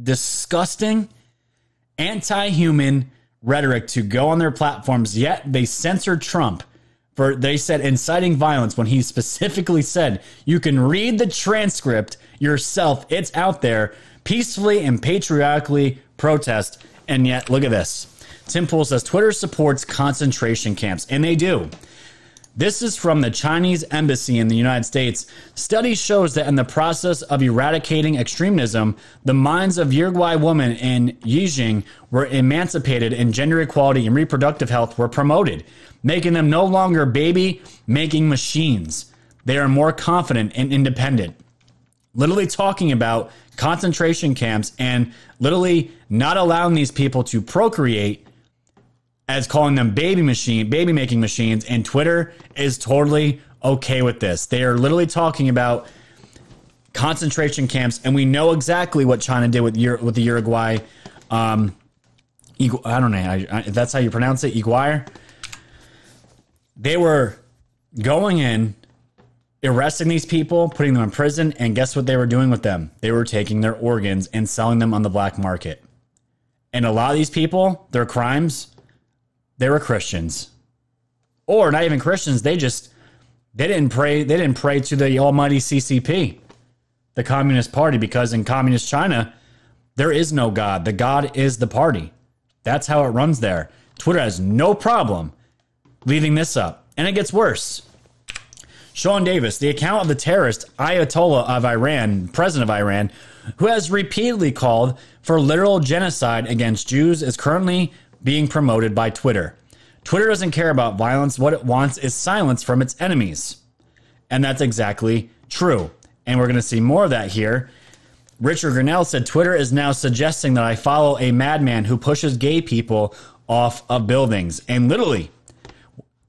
disgusting, anti human rhetoric to go on their platforms. Yet they censored Trump for, they said, inciting violence when he specifically said, you can read the transcript yourself. It's out there. Peacefully and patriotically protest and yet, look at this. Tim Pool says Twitter supports concentration camps, and they do. This is from the Chinese embassy in the United States. Study shows that in the process of eradicating extremism, the minds of Uruguay women in Yijing were emancipated and gender equality and reproductive health were promoted, making them no longer baby making machines. They are more confident and independent. Literally talking about concentration camps and literally not allowing these people to procreate as calling them baby machine, baby making machines. And Twitter is totally okay with this. They are literally talking about concentration camps, and we know exactly what China did with with the Uruguay. Um, I don't know if that's how you pronounce it, Iguire. They were going in arresting these people, putting them in prison, and guess what they were doing with them? They were taking their organs and selling them on the black market. And a lot of these people, their crimes, they were Christians. Or not even Christians, they just they didn't pray they didn't pray to the almighty CCP, the Communist Party because in communist China, there is no God. The God is the party. That's how it runs there. Twitter has no problem leaving this up. And it gets worse Sean Davis, the account of the terrorist Ayatollah of Iran, president of Iran, who has repeatedly called for literal genocide against Jews, is currently being promoted by Twitter. Twitter doesn't care about violence. What it wants is silence from its enemies. And that's exactly true. And we're going to see more of that here. Richard Grenell said Twitter is now suggesting that I follow a madman who pushes gay people off of buildings. And literally,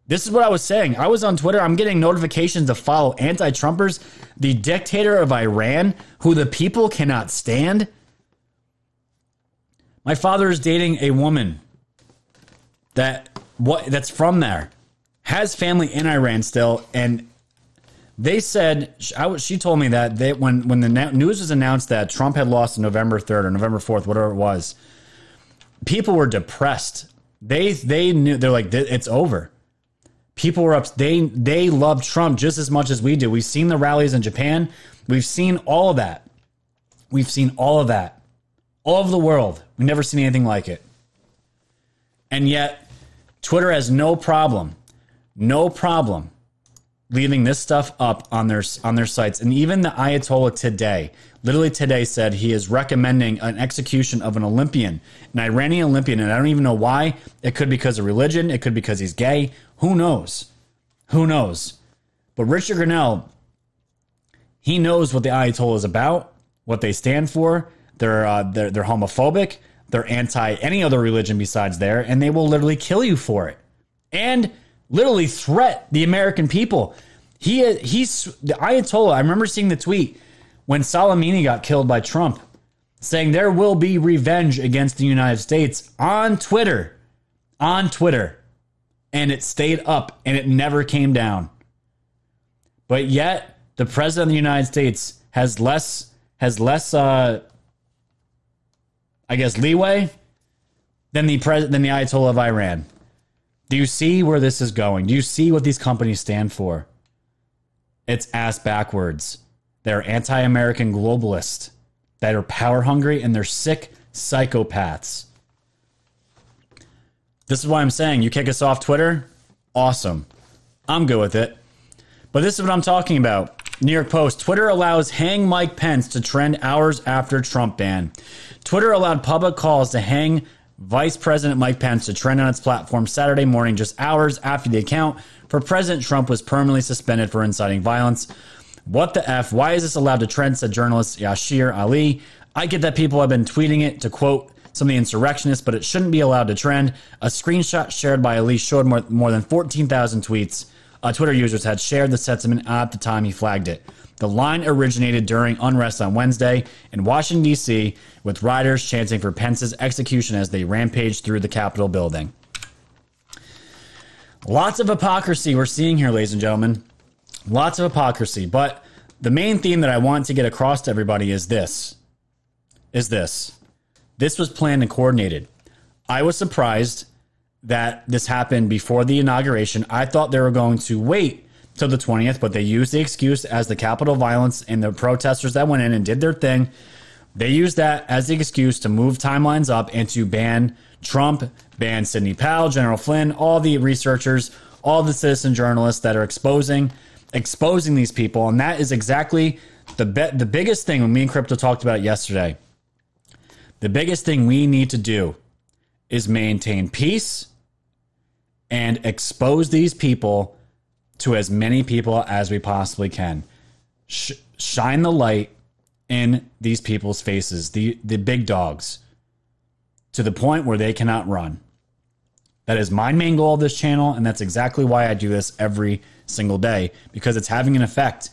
this is what I was saying. I was on Twitter. I'm getting notifications to follow anti Trumpers, the dictator of Iran, who the people cannot stand. My father is dating a woman that what that's from there, has family in Iran still, and they said I, she told me that they when when the news was announced that Trump had lost on November third or November fourth, whatever it was, people were depressed. They they knew they're like it's over people were up they they love Trump just as much as we do. We've seen the rallies in Japan. We've seen all of that. We've seen all of that. All over the world. We've never seen anything like it. And yet Twitter has no problem. No problem leaving this stuff up on their on their sites. And even the Ayatollah today, literally today said he is recommending an execution of an Olympian, an Iranian Olympian, and I don't even know why. It could be because of religion, it could be because he's gay. Who knows? Who knows? But Richard Grenell, he knows what the Ayatollah is about, what they stand for. They're uh, they're, they're homophobic. They're anti any other religion besides there, and they will literally kill you for it. And literally threat the American people. He he's the Ayatollah. I remember seeing the tweet when Soleimani got killed by Trump, saying there will be revenge against the United States on Twitter, on Twitter, and it stayed up and it never came down. But yet, the president of the United States has less has less uh, I guess leeway than the pres- than the Ayatollah of Iran. Do you see where this is going? Do you see what these companies stand for? It's ass backwards. They're anti-American globalists that are power hungry and they're sick psychopaths. This is why I'm saying you kick us off Twitter. Awesome. I'm good with it. But this is what I'm talking about. New York Post Twitter allows hang Mike Pence to trend hours after Trump ban. Twitter allowed public calls to hang Vice President Mike Pence to trend on its platform Saturday morning, just hours after the account for President Trump was permanently suspended for inciting violence. What the F? Why is this allowed to trend? said journalist Yashar Ali. I get that people have been tweeting it to quote some of the insurrectionists, but it shouldn't be allowed to trend. A screenshot shared by Ali showed more, more than 14,000 tweets. Uh, Twitter users had shared the sentiment at the time he flagged it. The line originated during unrest on Wednesday in Washington, D.C., with rioters chanting for Pence's execution as they rampaged through the Capitol building. Lots of hypocrisy we're seeing here, ladies and gentlemen. Lots of hypocrisy. But the main theme that I want to get across to everybody is this. Is this. This was planned and coordinated. I was surprised that this happened before the inauguration. I thought they were going to wait till the 20th, but they used the excuse as the Capitol violence and the protesters that went in and did their thing. They used that as the excuse to move timelines up and to ban Trump, ban Sidney Powell, General Flynn, all the researchers, all the citizen journalists that are exposing exposing these people. And that is exactly the be- the biggest thing when me and Crypto talked about yesterday. The biggest thing we need to do is maintain peace and expose these people to as many people as we possibly can. Sh- shine the light in these people's faces, the the big dogs, to the point where they cannot run. That is my main goal of this channel, and that's exactly why I do this every single day because it's having an effect.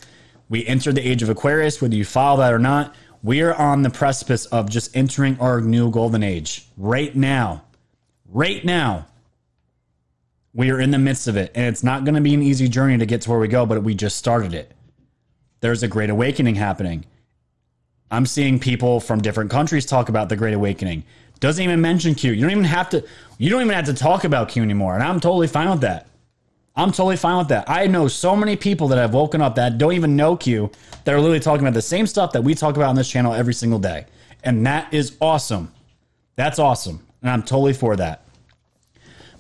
We entered the age of Aquarius, whether you follow that or not. We are on the precipice of just entering our new golden age right now. Right now. We are in the midst of it, and it's not going to be an easy journey to get to where we go, but we just started it. There's a great awakening happening. I'm seeing people from different countries talk about the great awakening. Doesn't even mention Q. You don't even have to you don't even have to talk about Q anymore, and I'm totally fine with that. I'm totally fine with that. I know so many people that have woken up that don't even know Q that are literally talking about the same stuff that we talk about on this channel every single day. And that is awesome. That's awesome. And I'm totally for that.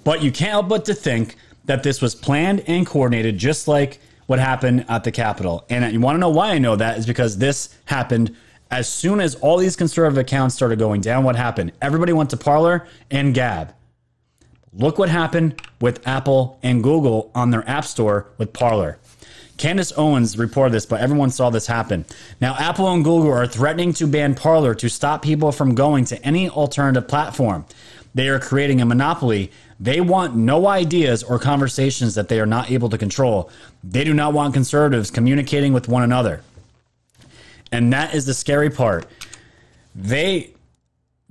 But you can't help but to think that this was planned and coordinated, just like what happened at the Capitol. And you want to know why I know that is because this happened as soon as all these conservative accounts started going down. What happened? Everybody went to Parler and Gab. Look what happened with Apple and Google on their App Store with Parler. Candace Owens reported this, but everyone saw this happen. Now, Apple and Google are threatening to ban Parler to stop people from going to any alternative platform. They are creating a monopoly. They want no ideas or conversations that they are not able to control. They do not want conservatives communicating with one another. And that is the scary part. They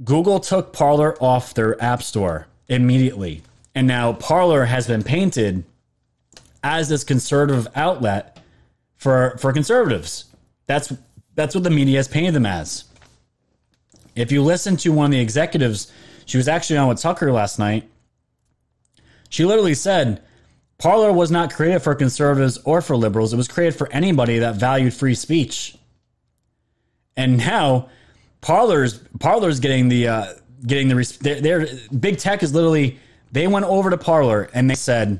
Google took Parler off their app store immediately. And now Parler has been painted as this conservative outlet for for conservatives. That's that's what the media has painted them as. If you listen to one of the executives, she was actually on with Tucker last night. She literally said, Parler was not created for conservatives or for liberals. It was created for anybody that valued free speech. And now Parler's Parler's getting the uh, getting the they're, they're big tech is literally they went over to Parler and they said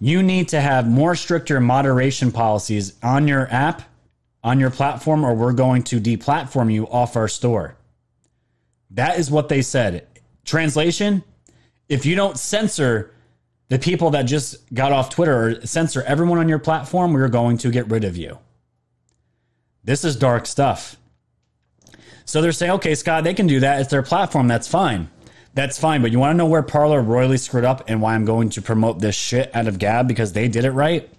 you need to have more stricter moderation policies on your app on your platform or we're going to deplatform you off our store. That is what they said. Translation, if you don't censor the people that just got off Twitter or censor everyone on your platform, we're going to get rid of you. This is dark stuff. So they're saying, okay, Scott, they can do that. It's their platform. That's fine. That's fine. But you want to know where Parler royally screwed up and why I'm going to promote this shit out of Gab because they did it right?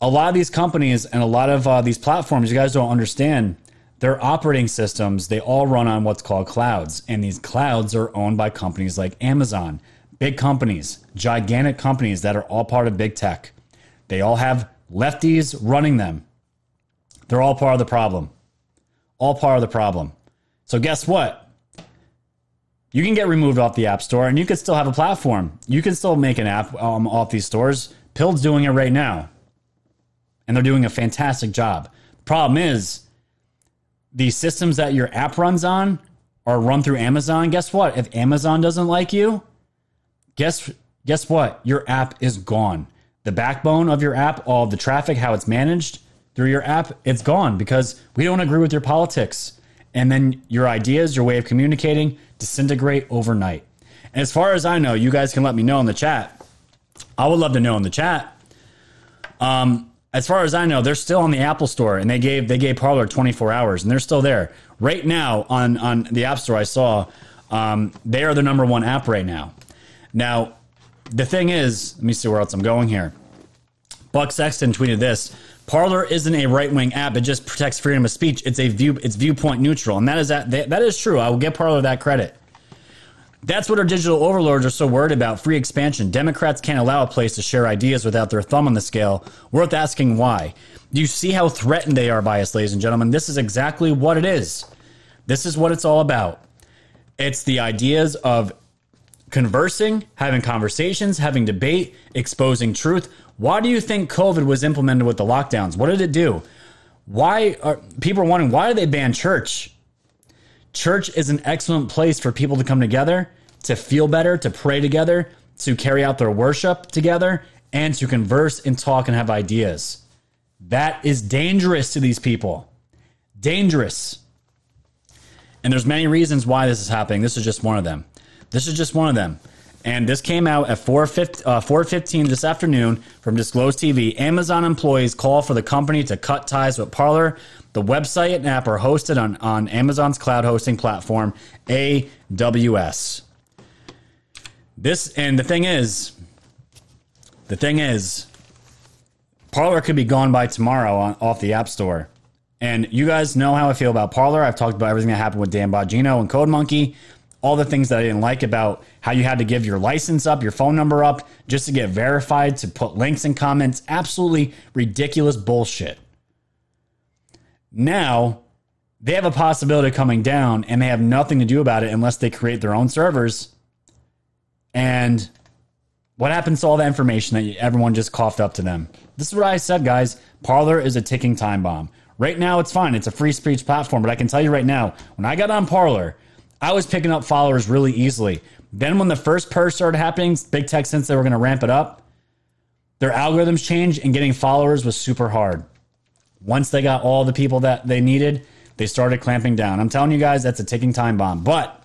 a lot of these companies and a lot of uh, these platforms, you guys don't understand. Their operating systems, they all run on what's called clouds. And these clouds are owned by companies like Amazon, big companies, gigantic companies that are all part of big tech. They all have lefties running them. They're all part of the problem. All part of the problem. So, guess what? You can get removed off the App Store and you can still have a platform. You can still make an app um, off these stores. Pill's doing it right now. And they're doing a fantastic job. Problem is, the systems that your app runs on are run through Amazon. Guess what? If Amazon doesn't like you, guess guess what? Your app is gone. The backbone of your app, all the traffic, how it's managed through your app, it's gone because we don't agree with your politics. And then your ideas, your way of communicating disintegrate overnight. As far as I know, you guys can let me know in the chat. I would love to know in the chat. Um, as far as I know, they're still on the Apple Store, and they gave they gave Parler 24 hours, and they're still there right now on on the App Store. I saw um, they are the number one app right now. Now, the thing is, let me see where else I'm going here. Buck Sexton tweeted this: Parler isn't a right wing app; it just protects freedom of speech. It's a view, it's viewpoint neutral, and that is that that is true. I will give Parler that credit. That's what our digital overlords are so worried about free expansion. Democrats can't allow a place to share ideas without their thumb on the scale. Worth asking why. You see how threatened they are by us, ladies and gentlemen? This is exactly what it is. This is what it's all about. It's the ideas of conversing, having conversations, having debate, exposing truth. Why do you think COVID was implemented with the lockdowns? What did it do? Why are people are wondering why did they ban church? Church is an excellent place for people to come together, to feel better, to pray together, to carry out their worship together, and to converse and talk and have ideas. That is dangerous to these people. Dangerous. And there's many reasons why this is happening. This is just one of them. This is just one of them. And this came out at 4.15 uh, 4:15 this afternoon from Disclose TV. Amazon employees call for the company to cut ties with Parler. The website and app are hosted on, on Amazon's cloud hosting platform, AWS. This and the thing is, the thing is, Parler could be gone by tomorrow on, off the App Store. And you guys know how I feel about Parler. I've talked about everything that happened with Dan Bongino and Code Monkey all the things that I didn't like about how you had to give your license up, your phone number up, just to get verified, to put links and comments. Absolutely ridiculous bullshit. Now, they have a possibility of coming down and they have nothing to do about it unless they create their own servers. And what happens to all that information that everyone just coughed up to them? This is what I said, guys. Parler is a ticking time bomb. Right now, it's fine. It's a free speech platform. But I can tell you right now, when I got on Parler, I was picking up followers really easily. Then when the first purge started happening, big tech since they were going to ramp it up, their algorithms changed and getting followers was super hard. Once they got all the people that they needed, they started clamping down. I'm telling you guys, that's a ticking time bomb. But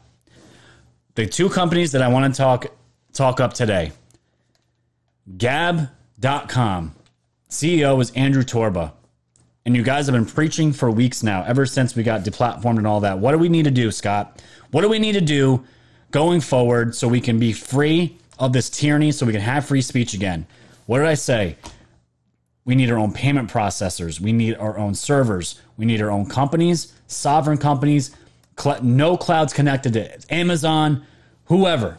the two companies that I want to talk talk up today, Gab.com, CEO is Andrew Torba. And you guys have been preaching for weeks now, ever since we got deplatformed and all that. What do we need to do, Scott? What do we need to do going forward so we can be free of this tyranny, so we can have free speech again? What did I say? We need our own payment processors. We need our own servers. We need our own companies, sovereign companies, no clouds connected to Amazon, whoever.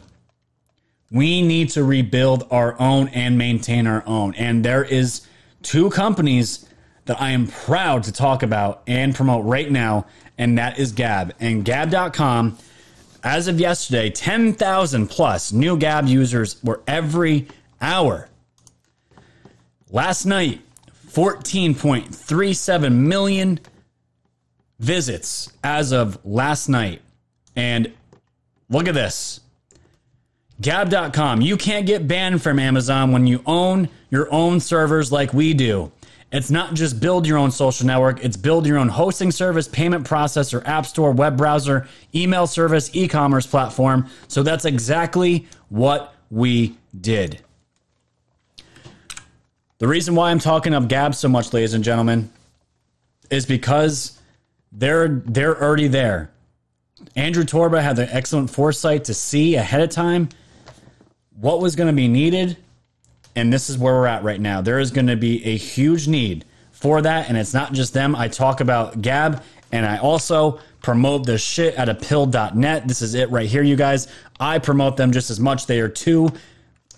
We need to rebuild our own and maintain our own. And there is two companies that I am proud to talk about and promote right now, and that is Gab. And Gab.com, as of yesterday, 10,000 plus new Gab users were every hour. Last night, 14.37 million visits as of last night. And look at this. Gab.com. You can't get banned from Amazon when you own your own servers like we do. It's not just build your own social network, it's build your own hosting service, payment processor, app store, web browser, email service, e commerce platform. So that's exactly what we did. The reason why I'm talking of Gab so much, ladies and gentlemen, is because they're they're already there. Andrew Torba had the excellent foresight to see ahead of time what was going to be needed And this is where we're at right now. There is going to be a huge need for that. And it's not just them. I talk about Gab and I also promote the shit out of pilled.net. This is it right here, you guys. I promote them just as much. They are two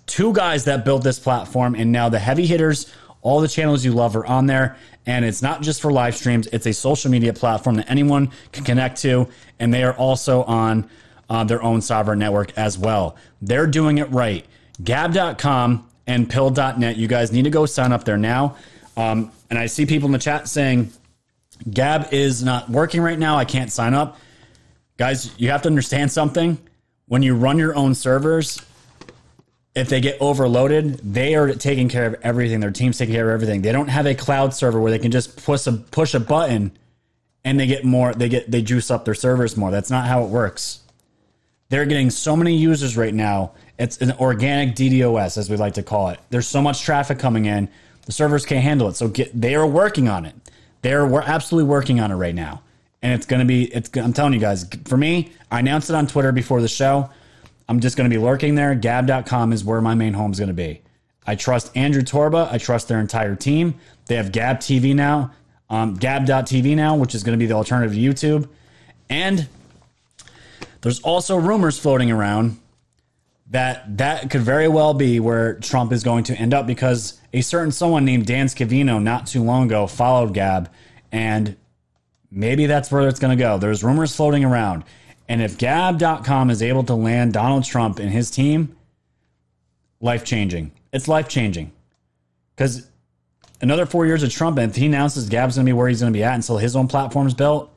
two guys that built this platform and now the heavy hitters all the channels you love are on there and it's not just for live streams it's a social media platform that anyone can connect to and they are also on uh, their own sovereign network as well they're doing it right gab.com and pilled.net you guys need to go sign up there now um, and i see people in the chat saying gab is not working right now i can't sign up guys you have to understand something when you run your own servers if they get overloaded, they are taking care of everything. Their team's taking care of everything. They don't have a cloud server where they can just push a push a button and they get more they get they juice up their servers more. That's not how it works. They're getting so many users right now. It's an organic DDoS as we like to call it. There's so much traffic coming in. The servers can't handle it. So get they are working on it. They're we're absolutely working on it right now. And it's to be it's I'm telling you guys, for me, I announced it on Twitter before the show. I'm just to be lurking there. Gab.com is where my main home is to be. I trust Andrew Torba. I trust their entire team. They have Gab TV now, um, Gab.tv now, which is going to be the alternative to YouTube. And there's also rumors floating around that that could very well be where Trump is going to end up because a certain someone named Dan Scavino not too long ago followed Gab, and maybe that's where it's going to go. There's rumors floating around. And if Gab.com is able to land Donald Trump and his team, life changing. It's life changing. Because another four years of Trump, and if he announces Gab's going to be where he's going to be at until his own platform's built,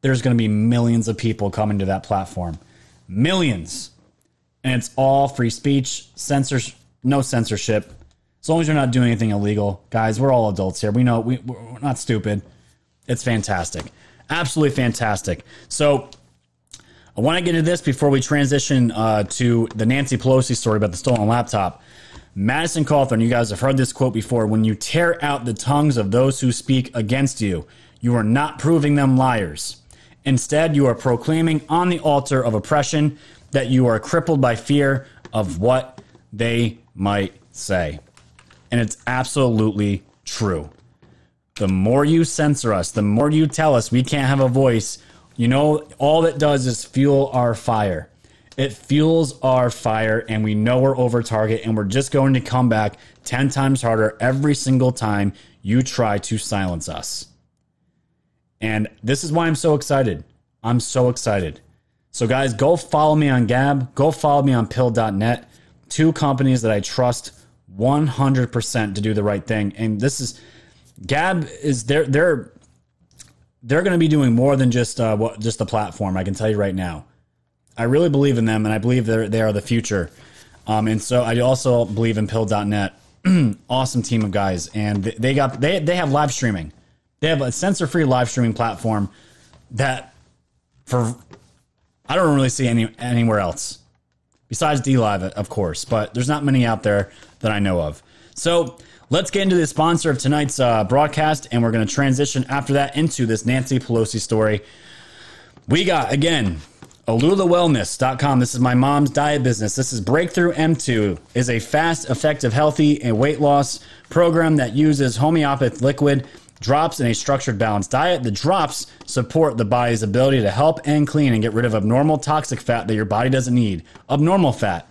there's going to be millions of people coming to that platform. Millions. And it's all free speech, censors, no censorship. As long as you're not doing anything illegal. Guys, we're all adults here. We know we, we're not stupid. It's fantastic. Absolutely fantastic. So, I want to get into this before we transition uh, to the Nancy Pelosi story about the stolen laptop. Madison Cawthorn, you guys have heard this quote before. When you tear out the tongues of those who speak against you, you are not proving them liars. Instead, you are proclaiming on the altar of oppression that you are crippled by fear of what they might say. And it's absolutely true. The more you censor us, the more you tell us we can't have a voice, you know, all it does is fuel our fire. It fuels our fire, and we know we're over target, and we're just going to come back 10 times harder every single time you try to silence us. And this is why I'm so excited. I'm so excited. So, guys, go follow me on Gab, go follow me on pilled.net, two companies that I trust 100% to do the right thing. And this is Gab is they're they're they're going to be doing more than just uh, what just the platform. I can tell you right now. I really believe in them, and I believe they they are the future. Um, and so I also believe in Pilled.net. *clears throat* awesome team of guys, and they got they they have live streaming. They have a censor free live streaming platform that for I don't really see any anywhere else besides DLive, of course, but there's not many out there that I know of. So Let's get into the sponsor of tonight's uh, broadcast, and we're going to transition after that into this Nancy Pelosi story. We got, again, AlulaWellness.com. This is my mom's diet business. This is Breakthrough M2 is a fast, effective, healthy, and weight loss program that uses homeopathic liquid drops in a structured balanced diet. The drops support the body's ability to help and clean and get rid of abnormal toxic fat that your body doesn't need. Abnormal fat.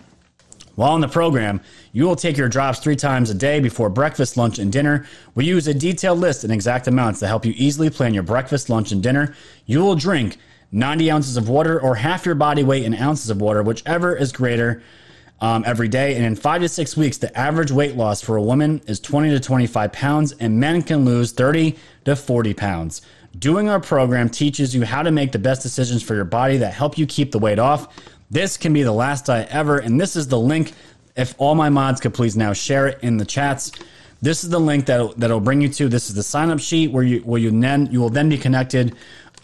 While in the program, you will take your drops three times a day before breakfast, lunch, and dinner. We use a detailed list and exact amounts to help you easily plan your breakfast, lunch, and dinner. You will drink 90 ounces of water or half your body weight in ounces of water, whichever is greater. Um, every day. And in five to six weeks, the average weight loss for a woman is 20 to 25 pounds, and men can lose 30 to 40 pounds. Doing our program teaches you how to make the best decisions for your body that help you keep the weight off. This can be the last diet ever, and this is the link. If all my mods could please now share it in the chats. This is the link that that'll bring you to. This is the sign up sheet where you where you then you will then be connected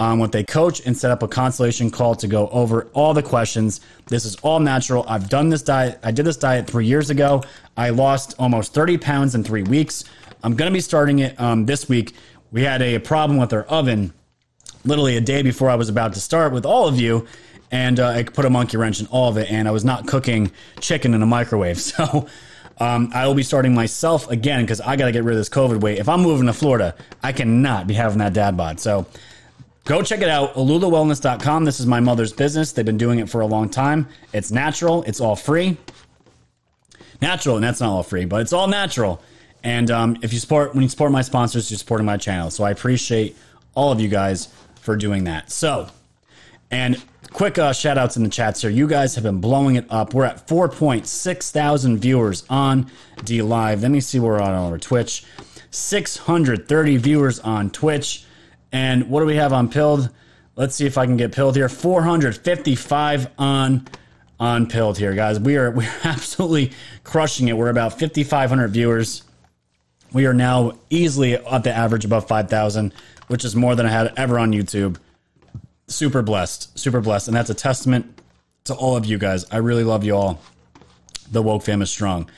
um, with a coach and set up a consultation call to go over all the questions. This is all natural. I've done this diet. I did this diet three years ago. I lost almost 30 pounds in three weeks. I'm going to be starting it um, this week. We had a problem with our oven literally a day before I was about to start with all of you and uh, I put a monkey wrench in all of it, and I was not cooking chicken in a microwave. *laughs* So Um, I will be starting myself again because I got to get rid of this COVID weight. If I'm moving to Florida, I cannot be having that dad bod. So go check it out, alulawellness.com. This is my mother's business. They've been doing it for a long time. It's natural, it's all free. Natural, and that's not all free, but it's all natural. And um, if you support, when you support my sponsors, you're supporting my channel. So I appreciate all of you guys for doing that. So, and quick uh, shout outs in the chats here. You guys have been blowing it up. We're at 4.6 thousand viewers on DLive. Let me see where we're on over Twitch. 630 viewers on Twitch. And what do we have on Pilled? Let's see if I can get Pilled here. 455 on on Pilled here, guys. We are *laughs* we're absolutely crushing it. We're about 5,500 viewers. We are now easily at the average above 5,000, which is more than I had ever on YouTube. Super blessed, super blessed. And that's a testament to all of you guys. I really love you all. The woke fam is strong.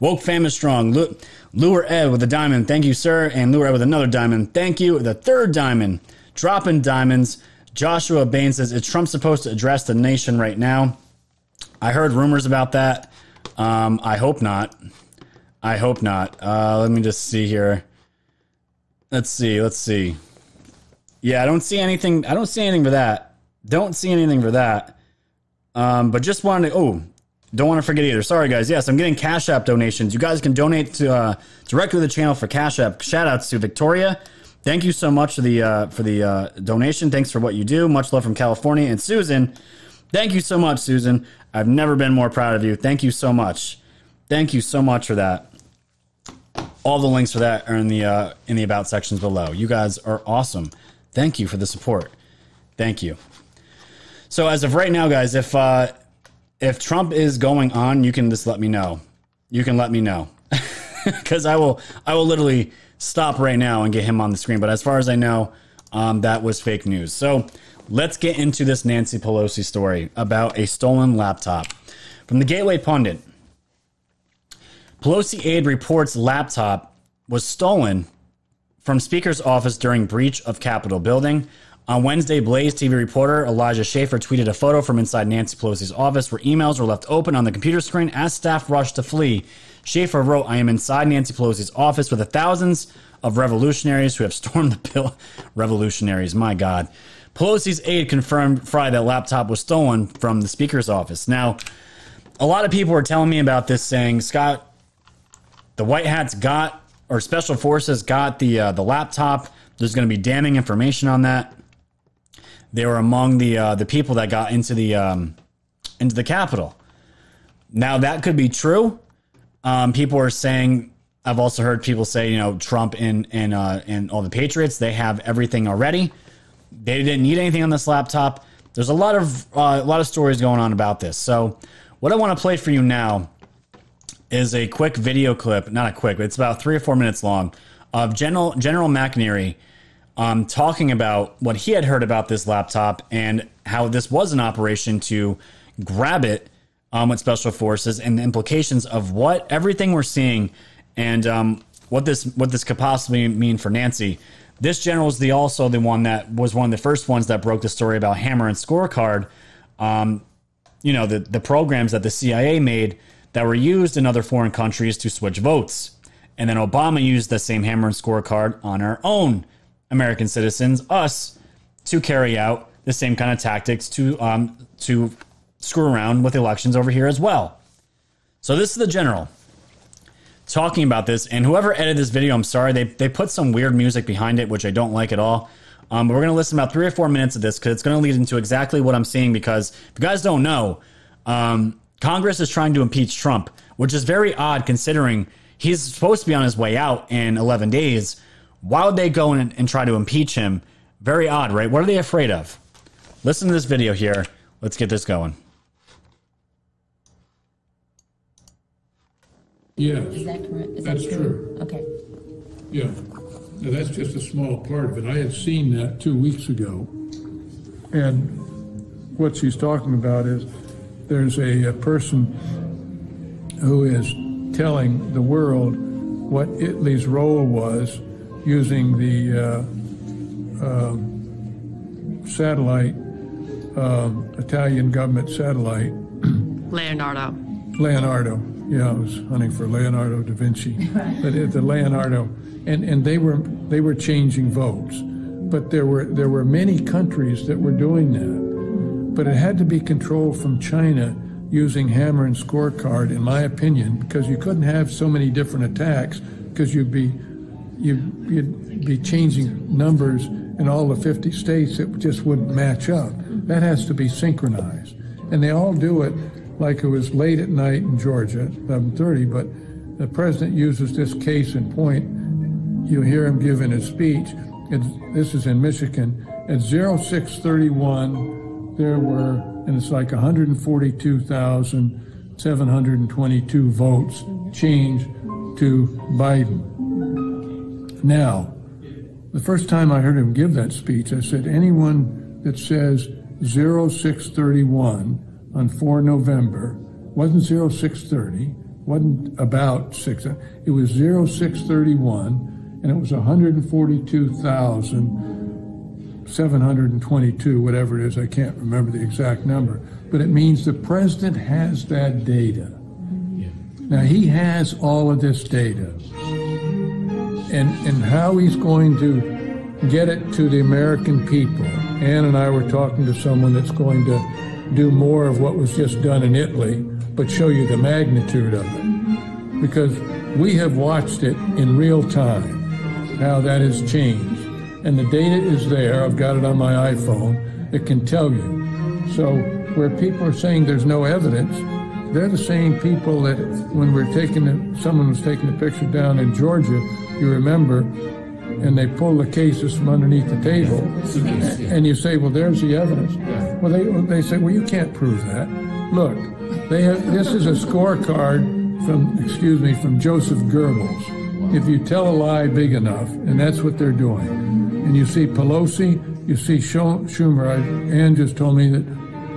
Woke fam is strong. Lu- Lure Ed with a diamond. Thank you, sir. And Lure Ed with another diamond. Thank you. The third diamond. Dropping diamonds. Joshua Bain says, Is Trump supposed to address the nation right now? I heard rumors about that. Um, I hope not. I hope not. Uh, let me just see here. Let's see. Let's see. Yeah, I don't see anything. I don't see anything for that. Don't see anything for that. Um, but just wanted to. Oh, don't want to forget either. Sorry, guys. Yes, I'm getting Cash App donations. You guys can donate to uh, directly to the channel for Cash App. Shout outs to Victoria. Thank you so much for the uh, for the uh, donation. Thanks for what you do. Much love from California and Susan. Thank you so much, Susan. I've never been more proud of you. Thank you so much. Thank you so much for that. All the links for that are in the uh, in the about sections below. You guys are awesome. Thank you for the support. Thank you. So as of right now, guys, if uh, if Trump is going on, you can just let me know. You can let me know *laughs* because I will I will literally stop right now and get him on the screen. But as far as I know, um, that was fake news. So let's get into this Nancy Pelosi story about a stolen laptop from the Gateway Pundit. Pelosi aide reports laptop was stolen from Speaker's office during breach of Capitol building. On Wednesday, Blaze TV reporter Elijah Schaffer tweeted a photo from inside Nancy Pelosi's office where emails were left open on the computer screen as staff rushed to flee. Schaffer wrote, I am inside Nancy Pelosi's office with the thousands of revolutionaries who have stormed the bill. *laughs* revolutionaries, my God. Pelosi's aide confirmed Friday that laptop was stolen from the Speaker's office. Now, a lot of people were telling me about this saying, Scott, the White Hats got, or Special Forces got the, uh, the laptop. There's going to be damning information on that. They were among the uh, the people that got into the um, into the Capitol. Now that could be true. Um, people are saying. I've also heard people say, you know, Trump and and uh, and all the Patriots, they have everything already. They didn't need anything on this laptop. There's a lot of uh, a lot of stories going on about this. So, what I want to play for you now is a quick video clip. Not a quick, it's about three or four minutes long of General General McInerney um, talking about what he had heard about this laptop and how this was an operation to grab it um, with special forces and the implications of what everything we're seeing and um, what this what this could possibly mean for Nancy. This general is the also the one that was one of the first ones that broke the story about Hammer and Scorecard. Um, you know the the programs that the CIA made that were used in other foreign countries to switch votes, and then Obama used the same Hammer and Scorecard on our own American citizens, us, to carry out the same kind of tactics to um, to screw around with elections over here as well. So this is the general talking about this, and whoever edited this video, I'm sorry, they they put some weird music behind it, which I don't like at all. Um, but we're going to listen about three or four minutes of this because it's going to lead into exactly what I'm seeing. Because if you guys don't know, um, Congress is trying to impeach Trump, which is very odd considering he's supposed to be on his way out in 11 days. Why would they go and, and try to impeach him? Very odd, right? What are they afraid of? Listen to this video here. Let's get this going. Yeah, Is that correct? Is that That's true. Okay. yeah. Now, that's just a small part of it. I had seen that two weeks ago. And what she's talking about is there's a, a person who is telling the world what Italy's role was using the uh, um, satellite, um, Italian government satellite, Leonardo. Leonardo. Yeah, I was hunting for Leonardo da Vinci, but the Leonardo, and, and they were they were changing votes, but there were there were many countries that were doing that, but it had to be controlled from China using hammer and scorecard, in my opinion, because you couldn't have so many different attacks because you'd be you'd, you'd be changing numbers in all the 50 states it just wouldn't match up. That has to be synchronized, and they all do it like it was late at night in Georgia, 11:30. But the president uses this case in point. You hear him giving his speech. This is in Michigan. At 0631, there were, and it's like 142,722 votes changed to Biden. Now, the first time I heard him give that speech, I said, anyone that says 0631 on 4 November wasn't 0630, wasn't about 6, it was 0631, and it was 142,722, whatever it is, I can't remember the exact number, but it means the president has that data. Now, he has all of this data. And, and how he's going to get it to the American people. Ann and I were talking to someone that's going to do more of what was just done in Italy, but show you the magnitude of it. Because we have watched it in real time, how that has changed. And the data is there. I've got it on my iPhone. It can tell you. So where people are saying there's no evidence, they're the same people that when we're taking someone was taking a picture down in Georgia, you remember, and they pull the cases from underneath the table, and you say, well, there's the evidence. Well, they, they say, well, you can't prove that. Look, they have, this is a scorecard from, excuse me, from Joseph Goebbels. If you tell a lie big enough, and that's what they're doing, and you see Pelosi, you see Schumer, Ann just told me that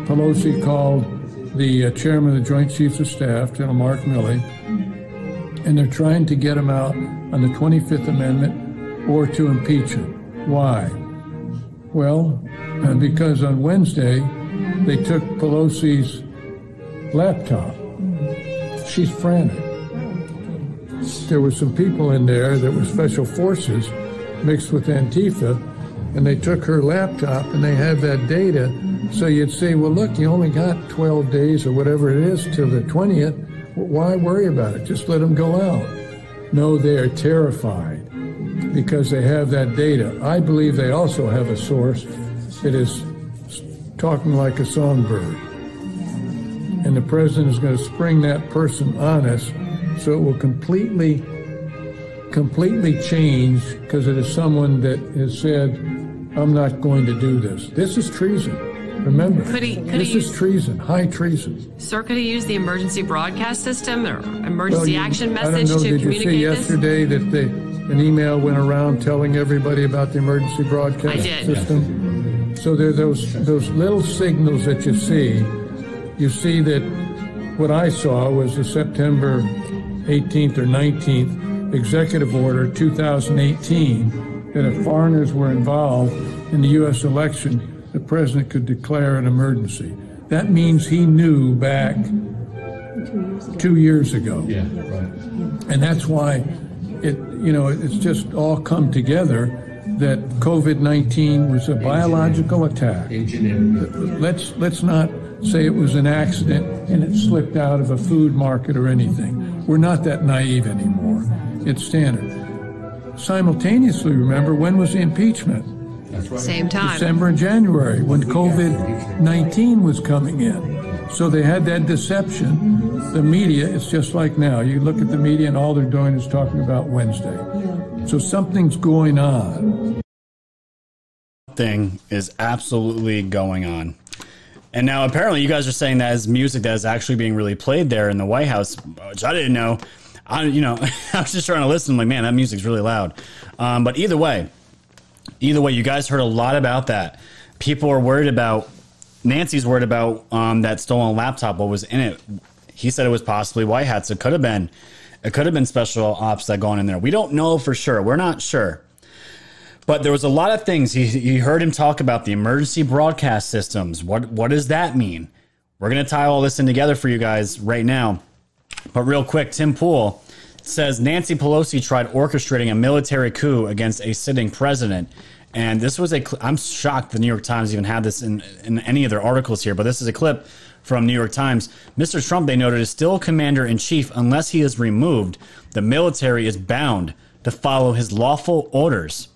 Pelosi called the uh, chairman of the Joint Chiefs of Staff, General Mark Milley, and they're trying to get him out on the 25th Amendment or to impeach him. Why? Well, uh, because on Wednesday they took Pelosi's laptop. She's frantic. There were some people in there that were special forces mixed with Antifa, and they took her laptop and they have that data. So you'd say, well, look, you only got 12 days or whatever it is till the 20th. Why worry about it? Just let them go out. No, they are terrified because they have that data. I believe they also have a source that is talking like a songbird. And the president is going to spring that person on us so it will completely, completely change because it is someone that has said, I'm not going to do this. This is treason. Remember, Could he- could this is use- treason, high treason. Sir, could he use the emergency broadcast system or emergency Well, you- action I don't message know, to did you see communicate this? yesterday that they, an email went around telling everybody about the emergency broadcast I did. system? So there are those, those little signals that you see. You see that what I saw was the September 18th or 19th executive order 2018 that if foreigners were involved in the U.S. election, the president could declare an emergency. That means he knew back two years ago. Yeah, right. And that's why it, you know, it's just all come together that COVID 19 was a biological attack. Let's, let's not say it was an accident and it slipped out of a food market or anything. We're not that naive anymore. It's standard. Simultaneously, remember, when was the impeachment? Same time. December and January when COVID 19 was coming in. So they had that deception. The media, it's just like now. You look at the media and all they're doing is talking about Wednesday. So something's going on. thing is absolutely going on. And now apparently you guys are saying that is music that is actually being really played there in the White House, which I didn't know. I, you know, *laughs* I was just trying to listen. I'm like, man, that music's really loud. Um, but either way, either way, you guys heard a lot about that. People are worried about. Nancy's worried about um, that stolen laptop. What was in it? He said it was possibly white hats. It could have been. It could have been special ops that gone in there. We don't know for sure. We're not sure. But there was a lot of things. He, he heard him talk about the emergency broadcast systems. What what does that mean? We're gonna tie all this in together for you guys right now. But real quick, Tim Pool says Nancy Pelosi tried orchestrating a military coup against a sitting president. And this was a. I'm shocked the New York Times even had this in, in any of their articles here, but this is a clip from New York Times. Mr. Trump, they noted, is still commander in chief unless he is removed. The military is bound to follow his lawful orders.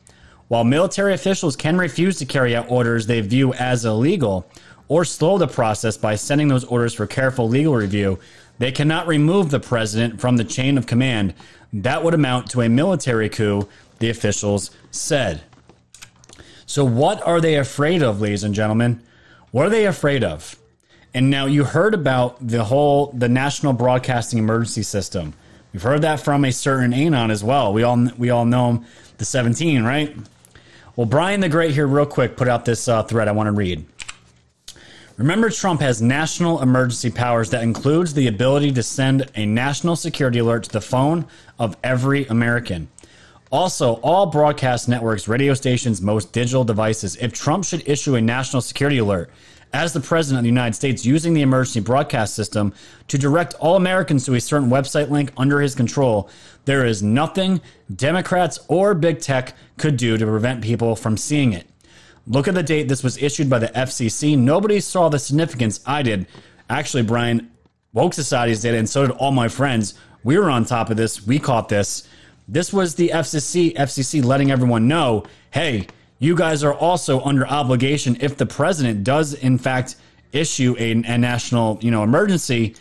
While military officials can refuse to carry out orders they view as illegal or slow the process by sending those orders for careful legal review, they cannot remove the president from the chain of command. That would amount to a military coup, the officials said. So, what are they afraid of, ladies and gentlemen? What are they afraid of? And now you heard about the whole the National Broadcasting Emergency System. We've heard that from a certain Anon as well. We all we all know him, the 17, right? Well, Brian the Great here, real quick, put out this uh, thread I want to read. Remember, Trump has national emergency powers that includes the ability to send a national security alert to the phone of every American. Also, all broadcast networks, radio stations, most digital devices. If Trump should issue a national security alert as the president of the United States using the emergency broadcast system to direct all Americans to a certain website link under his control, there is nothing Democrats or big tech could do to prevent people from seeing it. Look at the date this was issued by the FCC. Nobody saw the significance. I did. Actually, Brian, woke societies did, and so did all my friends. We were on top of this. We caught this. This was the FCC, FCC letting everyone know, hey, you guys are also under obligation if the president does in fact issue a, a national, you know, emergency,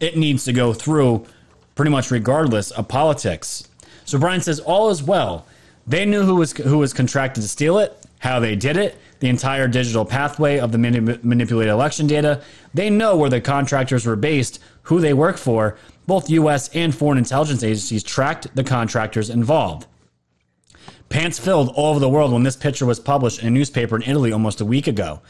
it needs to go through pretty much regardless of politics. So Brian says all is well. They knew who was who was contracted to steal it, how they did it, the entire digital pathway of the manip- manipulated election data. They know where the contractors were based, who they work for. Both U.S. and foreign intelligence agencies tracked the contractors involved. Pants filled all over the world when this picture was published in a newspaper in Italy almost a week ago.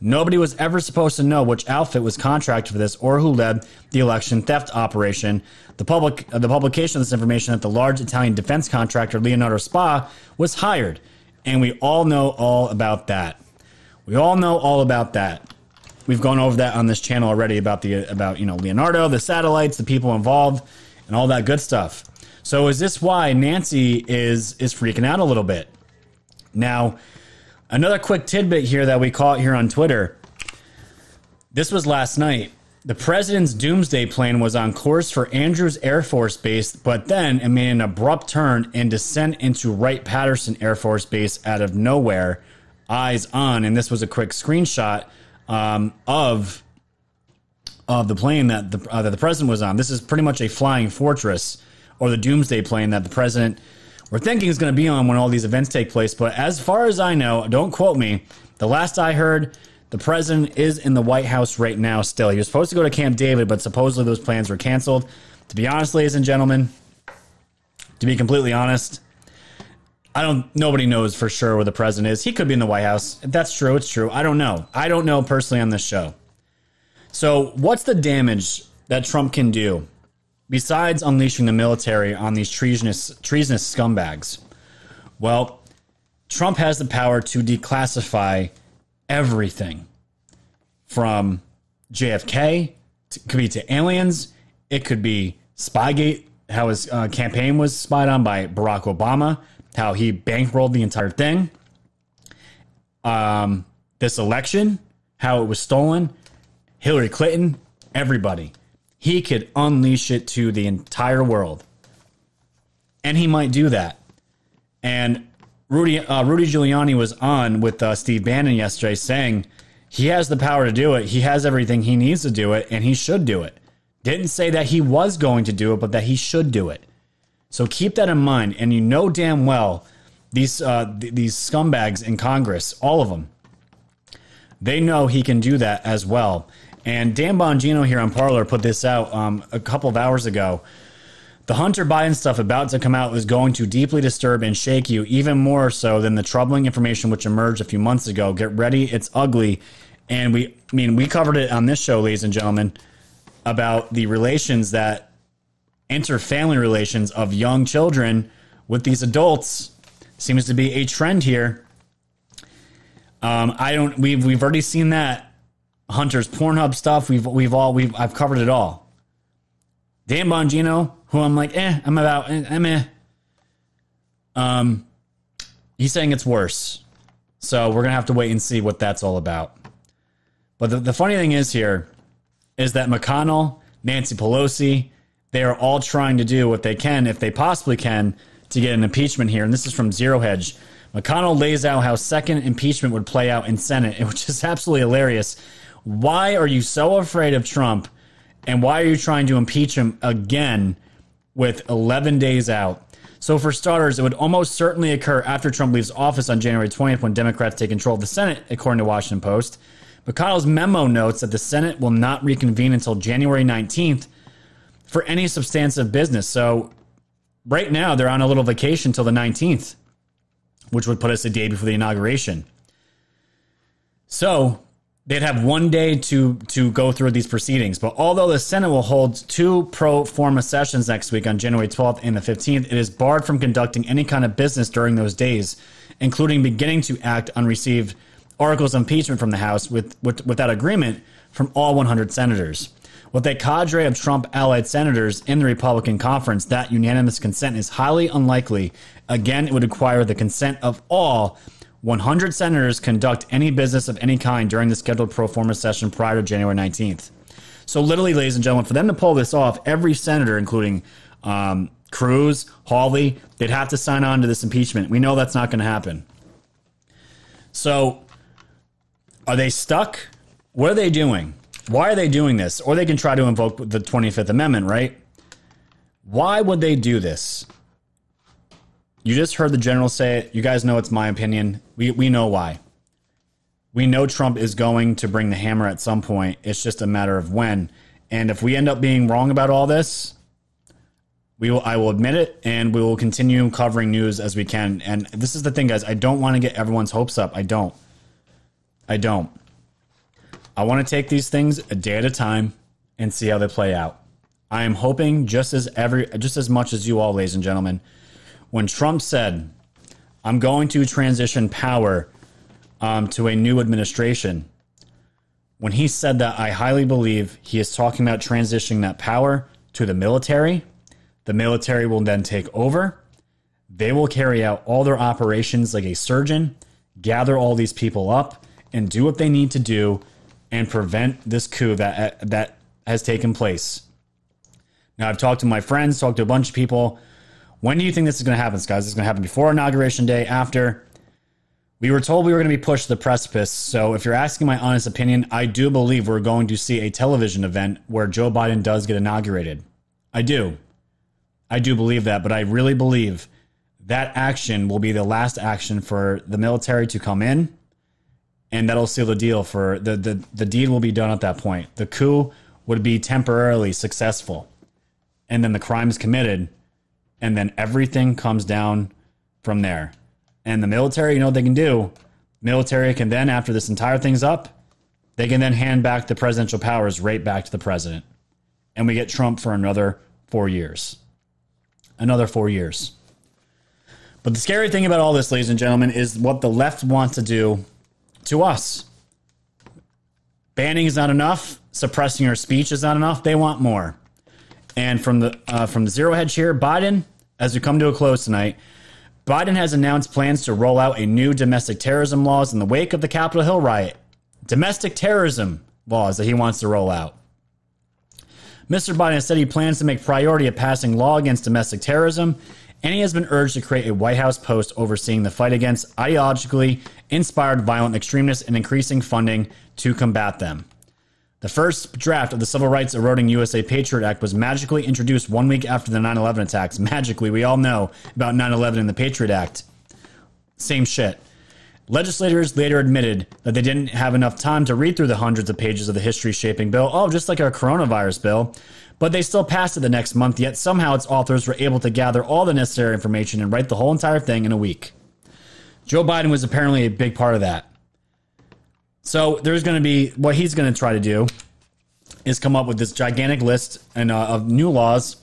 Nobody was ever supposed to know which outfit was contracted for this or who led the election theft operation. The public, uh, the publication of this information that the large Italian defense contractor Leonardo Spa was hired, and we all know all about that. We all know all about that. We've gone over that on this channel already about the about you know Leonardo, the satellites, the people involved, and all that good stuff. So is this why Nancy is is freaking out a little bit? Now, another quick tidbit here that we caught here on Twitter. This was last night. The president's doomsday plane was on course for Andrews Air Force Base, but then it made an abrupt turn and descent into Wright Patterson Air Force Base out of nowhere, eyes on. And this was a quick screenshot um, of of the plane that the uh, that the president was on. This is pretty much a flying fortress or the doomsday plane that the president we're thinking is going to be on when all these events take place. But as far as I know, don't quote me. The last I heard, the president is in the White House right now. Still, he was supposed to go to Camp David, but supposedly those plans were canceled. To be honest, ladies and gentlemen, to be completely honest, I don't. Nobody knows for sure where the president is. He could be in the White House. That's true, it's true. I don't know. I don't know personally on this show. So, what's the damage that Trump can do besides unleashing the military on these treasonous treasonous scumbags? Well, Trump has the power to declassify everything from JFK. To, could be to aliens. It could be Spygate, how his uh, campaign was spied on by Barack Obama, how he bankrolled the entire thing. Um, this election, how it was stolen, Hillary Clinton, everybody. He could unleash it to the entire world. And he might do that. And Rudy uh, Rudy Giuliani was on with uh, Steve Bannon yesterday saying he has the power to do it. He has everything he needs to do it, and he should do it. Didn't say that he was going to do it, but that he should do it. So keep that in mind, and you know damn well these uh, th- these scumbags in Congress, all of them, they know he can do that as well. And Dan Bongino here on Parler put this out um, a couple of hours ago. The Hunter Biden stuff about to come out is going to deeply disturb and shake you, even more so than the troubling information which emerged a few months ago. Get ready, it's ugly. And we, I mean, we covered it on this show, ladies and gentlemen, about the relations that inter-family relations of young children with these adults seems to be a trend here. Um, I don't. We've we've already seen that Hunter's Pornhub stuff. We've we've all we've I've covered it all. Dan Bongino, who I'm like, eh, I'm about, eh, I'm eh. Um, he's saying it's worse. So we're gonna have to wait and see what that's all about. But the, the funny thing is here is that McConnell, Nancy Pelosi, they are all trying to do what they can, if they possibly can, to get an impeachment here. And this is from Zero Hedge. McConnell lays out how second impeachment would play out in Senate, *laughs* which is absolutely hilarious. Why are you so afraid of Trump? And why are you trying to impeach him again with 11 days out? So, for starters, it would almost certainly occur after Trump leaves office on January 20th when Democrats take control of the Senate, according to Washington Post. McConnell's memo notes that the Senate will not reconvene until January 19th for any substantive business. So, right now, they're on a little vacation till the 19th, which would put us a day before the inauguration. So, they'd have one day to to go through these proceedings. But although the Senate will hold two pro forma sessions next week on January 12th and the 15th, it is barred from conducting any kind of business during those days, including beginning to act on received articles of impeachment from the House with, with without agreement from all 100 senators. With a cadre of Trump allied senators in the Republican conference, that unanimous consent is highly unlikely. Again, it would require the consent of all 100 senators conduct any business of any kind during the scheduled pro forma session prior to January 19th. So, literally, ladies and gentlemen, for them to pull this off, every senator, including um, Cruz, Hawley, they'd have to sign on to this impeachment. We know that's not going to happen. So, are they stuck? What are they doing? Why are they doing this? Or they can try to invoke the 25th Amendment, right? Why would they do this? You just heard the general say it. You guys know it's my opinion. We, we know why. We know Trump is going to bring the hammer at some point. It's just a matter of when. And if we end up being wrong about all this, we will I will admit it and we will continue covering news as we can. And this is the thing, guys. I don't want to get everyone's hopes up. I don't. I don't. I want to take these things a day at a time and see how they play out. I am hoping just as every just as much as you all, ladies and gentlemen, when Trump said, "I'm going to transition power um, to a new administration," when he said that, I highly believe he is talking about transitioning that power to the military. The military will then take over. They will carry out all their operations like a surgeon, gather all these people up, and do what they need to do and prevent this coup that that has taken place. Now, I've talked to my friends, talked to a bunch of people. When do you think this is going to happen, guys? This Is going to happen before inauguration day? After? We were told we were going to be pushed to the precipice. So, if you're asking my honest opinion, I do believe we're going to see a television event where Joe Biden does get inaugurated. I do. I do believe that, but I really believe that action will be the last action for the military to come in, and that'll seal the deal for the the the deed will be done at that point. The coup would be temporarily successful, and then the crime is committed, and then everything comes down from there. And the military, you know what they can do? Military can then, after this entire thing's up, they can then hand back the presidential powers right back to the president, and we get Trump for another four years another four years. But the scary thing about all this, ladies and gentlemen, is what the left wants to do to us. Banning is not enough. Suppressing our speech is not enough. They want more. And from the uh, from the zero hedge here, Biden, as we come to a close tonight, Biden has announced plans to roll out a new domestic terrorism laws in the wake of the Capitol Hill riot. Domestic terrorism laws that he wants to roll out. Mr. Biden has said he plans to make priority of passing law against domestic terrorism, and he has been urged to create a White House post overseeing the fight against ideologically inspired violent extremists and increasing funding to combat them. The first draft of the Civil Rights Eroding USA Patriot Act was magically introduced one week after the 9 11 attacks. Magically, we all know about 9 11 and the Patriot Act. Same shit. Legislators later admitted that they didn't have enough time to read through the hundreds of pages of the history shaping bill, oh, just like our coronavirus bill, but they still passed it the next month, yet somehow its authors were able to gather all the necessary information and write the whole entire thing in a week. Joe Biden was apparently a big part of that. So there's going to be what he's going to try to do is come up with this gigantic list and uh, of new laws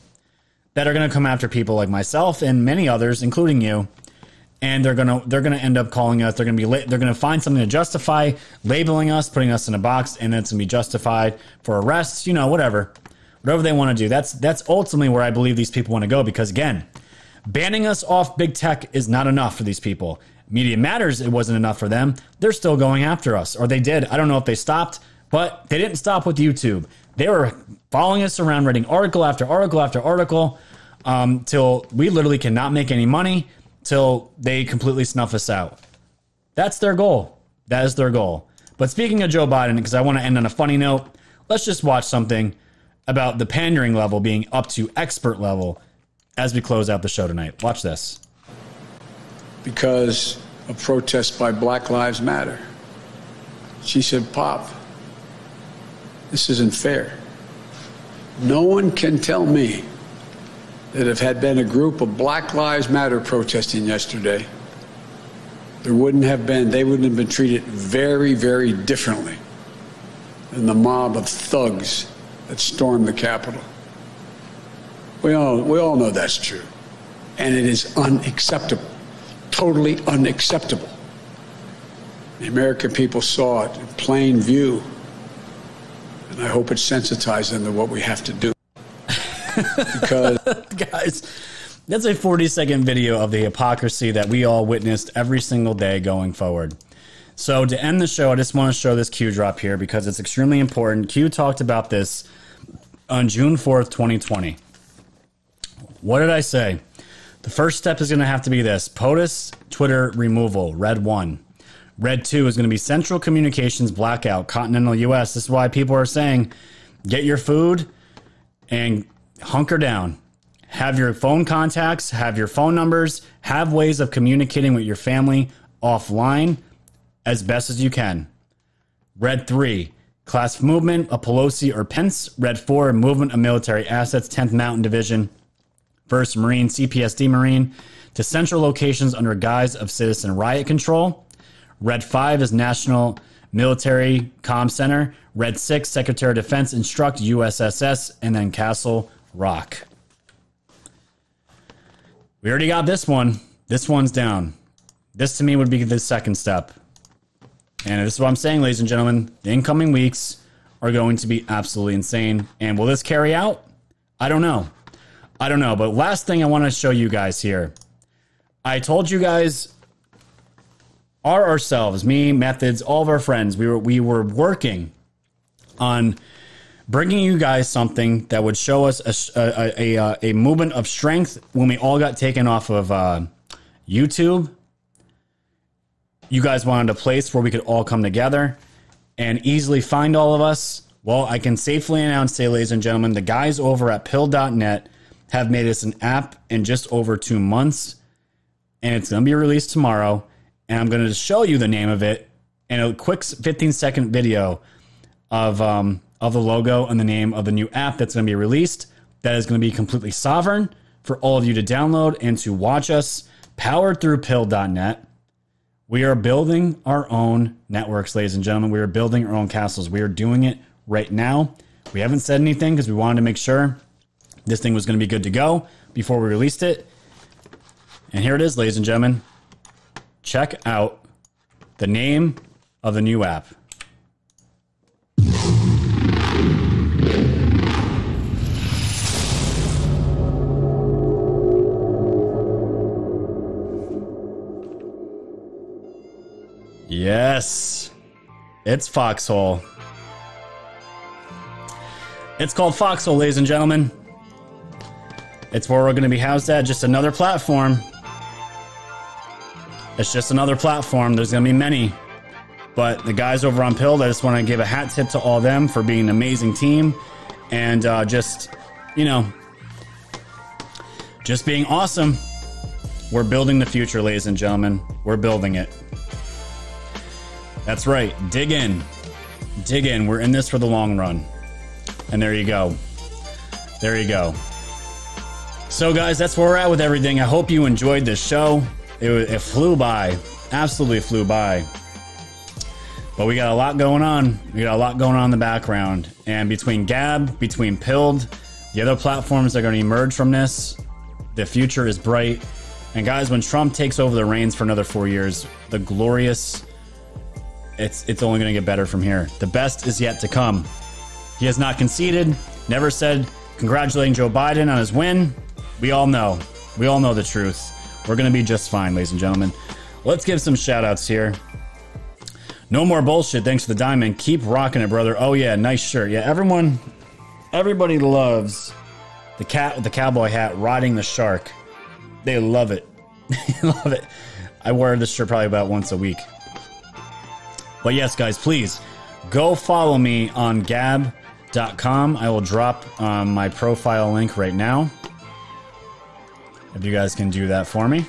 that are going to come after people like myself and many others, including you, and they're gonna they're gonna end up calling us. They're gonna be they're gonna find something to justify labeling us, putting us in a box, and then it's gonna be justified for arrests. You know, whatever, whatever they want to do. That's that's ultimately where I believe these people want to go because again, banning us off big tech is not enough for these people. Media Matters, it wasn't enough for them. They're still going after us, or they did. I don't know if they stopped, but they didn't stop with YouTube. They were following us around, writing article after article after article, um, till we literally cannot make any money, till they completely snuff us out. That's their goal. That is their goal. But speaking of Joe Biden, because I want to end on a funny note, let's just watch something about the pandering level being up to expert level as we close out the show tonight. Watch this. Because of protest by Black Lives Matter. She said, Pop, this isn't fair. No one can tell me that if had been a group of Black Lives Matter protesting yesterday, there wouldn't have been, they wouldn't have been treated very, very differently than the mob of thugs that stormed the Capitol. We all, we all know that's true. And it is unacceptable, totally unacceptable. The American people saw it in plain view. And I hope it sensitized them to what we have to do. because *laughs* Guys, that's a 40 second video of the hypocrisy that we all witnessed every single day going forward. So, to end the show, I just want to show this Q drop here because it's extremely important. Q talked about this on June 4th, 2020. What did I say? The first step is going to have to be this POTUS Twitter removal, red one. Red two is going to be Central Communications blackout, continental US. This is why people are saying get your food and hunker down. Have your phone contacts, have your phone numbers, have ways of communicating with your family offline as best as you can. Red three, class movement a Pelosi or Pence. Red four, movement of military assets, 10th Mountain Division, 1st Marine, CPSD Marine, to central locations under guise of citizen riot control. Red 5 is National Military Com Center. Red 6, Secretary of Defense instruct USSS, and then Castle Rock. We already got this one. This one's down. This to me would be the second step. And this is what I'm saying, ladies and gentlemen. The incoming weeks are going to be absolutely insane. And will this carry out? I don't know. I don't know. But last thing I want to show you guys here. I told you guys are ourselves, me, methods, all of our friends. We were we were working on bringing you guys something that would show us a a, a, a movement of strength when we all got taken off of uh, YouTube. You guys wanted a place where we could all come together and easily find all of us. Well, I can safely announce today, ladies and gentlemen, the guys over at pilled.net have made us an app in just over two months, and it's going to be released tomorrow and I'm going to show you the name of it in a quick 15 second video of um, of the logo and the name of the new app that's going to be released. That is going to be completely sovereign for all of you to download and to watch us, powered through pilled.net. We are building our own networks, ladies and gentlemen. We are building our own castles. We are doing it right now. We haven't said anything because we wanted to make sure this thing was going to be good to go before we released it. And here it is, ladies and gentlemen check out the name of the new app. Yes, it's Foxhole. It's called Foxhole, ladies and gentlemen. It's where we're going to be housed at, just another platform it's just another platform. There's going to be many. But the guys over on Pilled, I just want to give a hat tip to all them for being an amazing team and uh, just, you know, just being awesome. We're building the future, ladies and gentlemen. We're building it. That's right. Dig in. Dig in. We're in this for the long run. And there you go. There you go. So, guys, that's where we're at with everything. I hope you enjoyed this show. It, it flew by, absolutely flew by. But we got a lot going on. We got a lot going on in the background. And between Gab, between Pilled, the other platforms that are going to emerge from this, the future is bright. And guys, when Trump takes over the reins for another four years, the glorious, it's it's only going to get better from here. The best is yet to come. He has not conceded. Never said congratulating Joe Biden on his win. We all know. We all know the truth. We're going to be just fine, ladies and gentlemen. Let's give some shout outs here. No more bullshit. Thanks for the diamond. Keep rocking it, brother. Oh, yeah. Nice shirt. Yeah, everyone, everybody loves the cat with the cowboy hat riding the shark. They love it. *laughs* They love it. I wear this shirt probably about once a week. But yes, guys, please go follow me on gab.com. I will drop um, my profile link right now. If you guys can do that for me.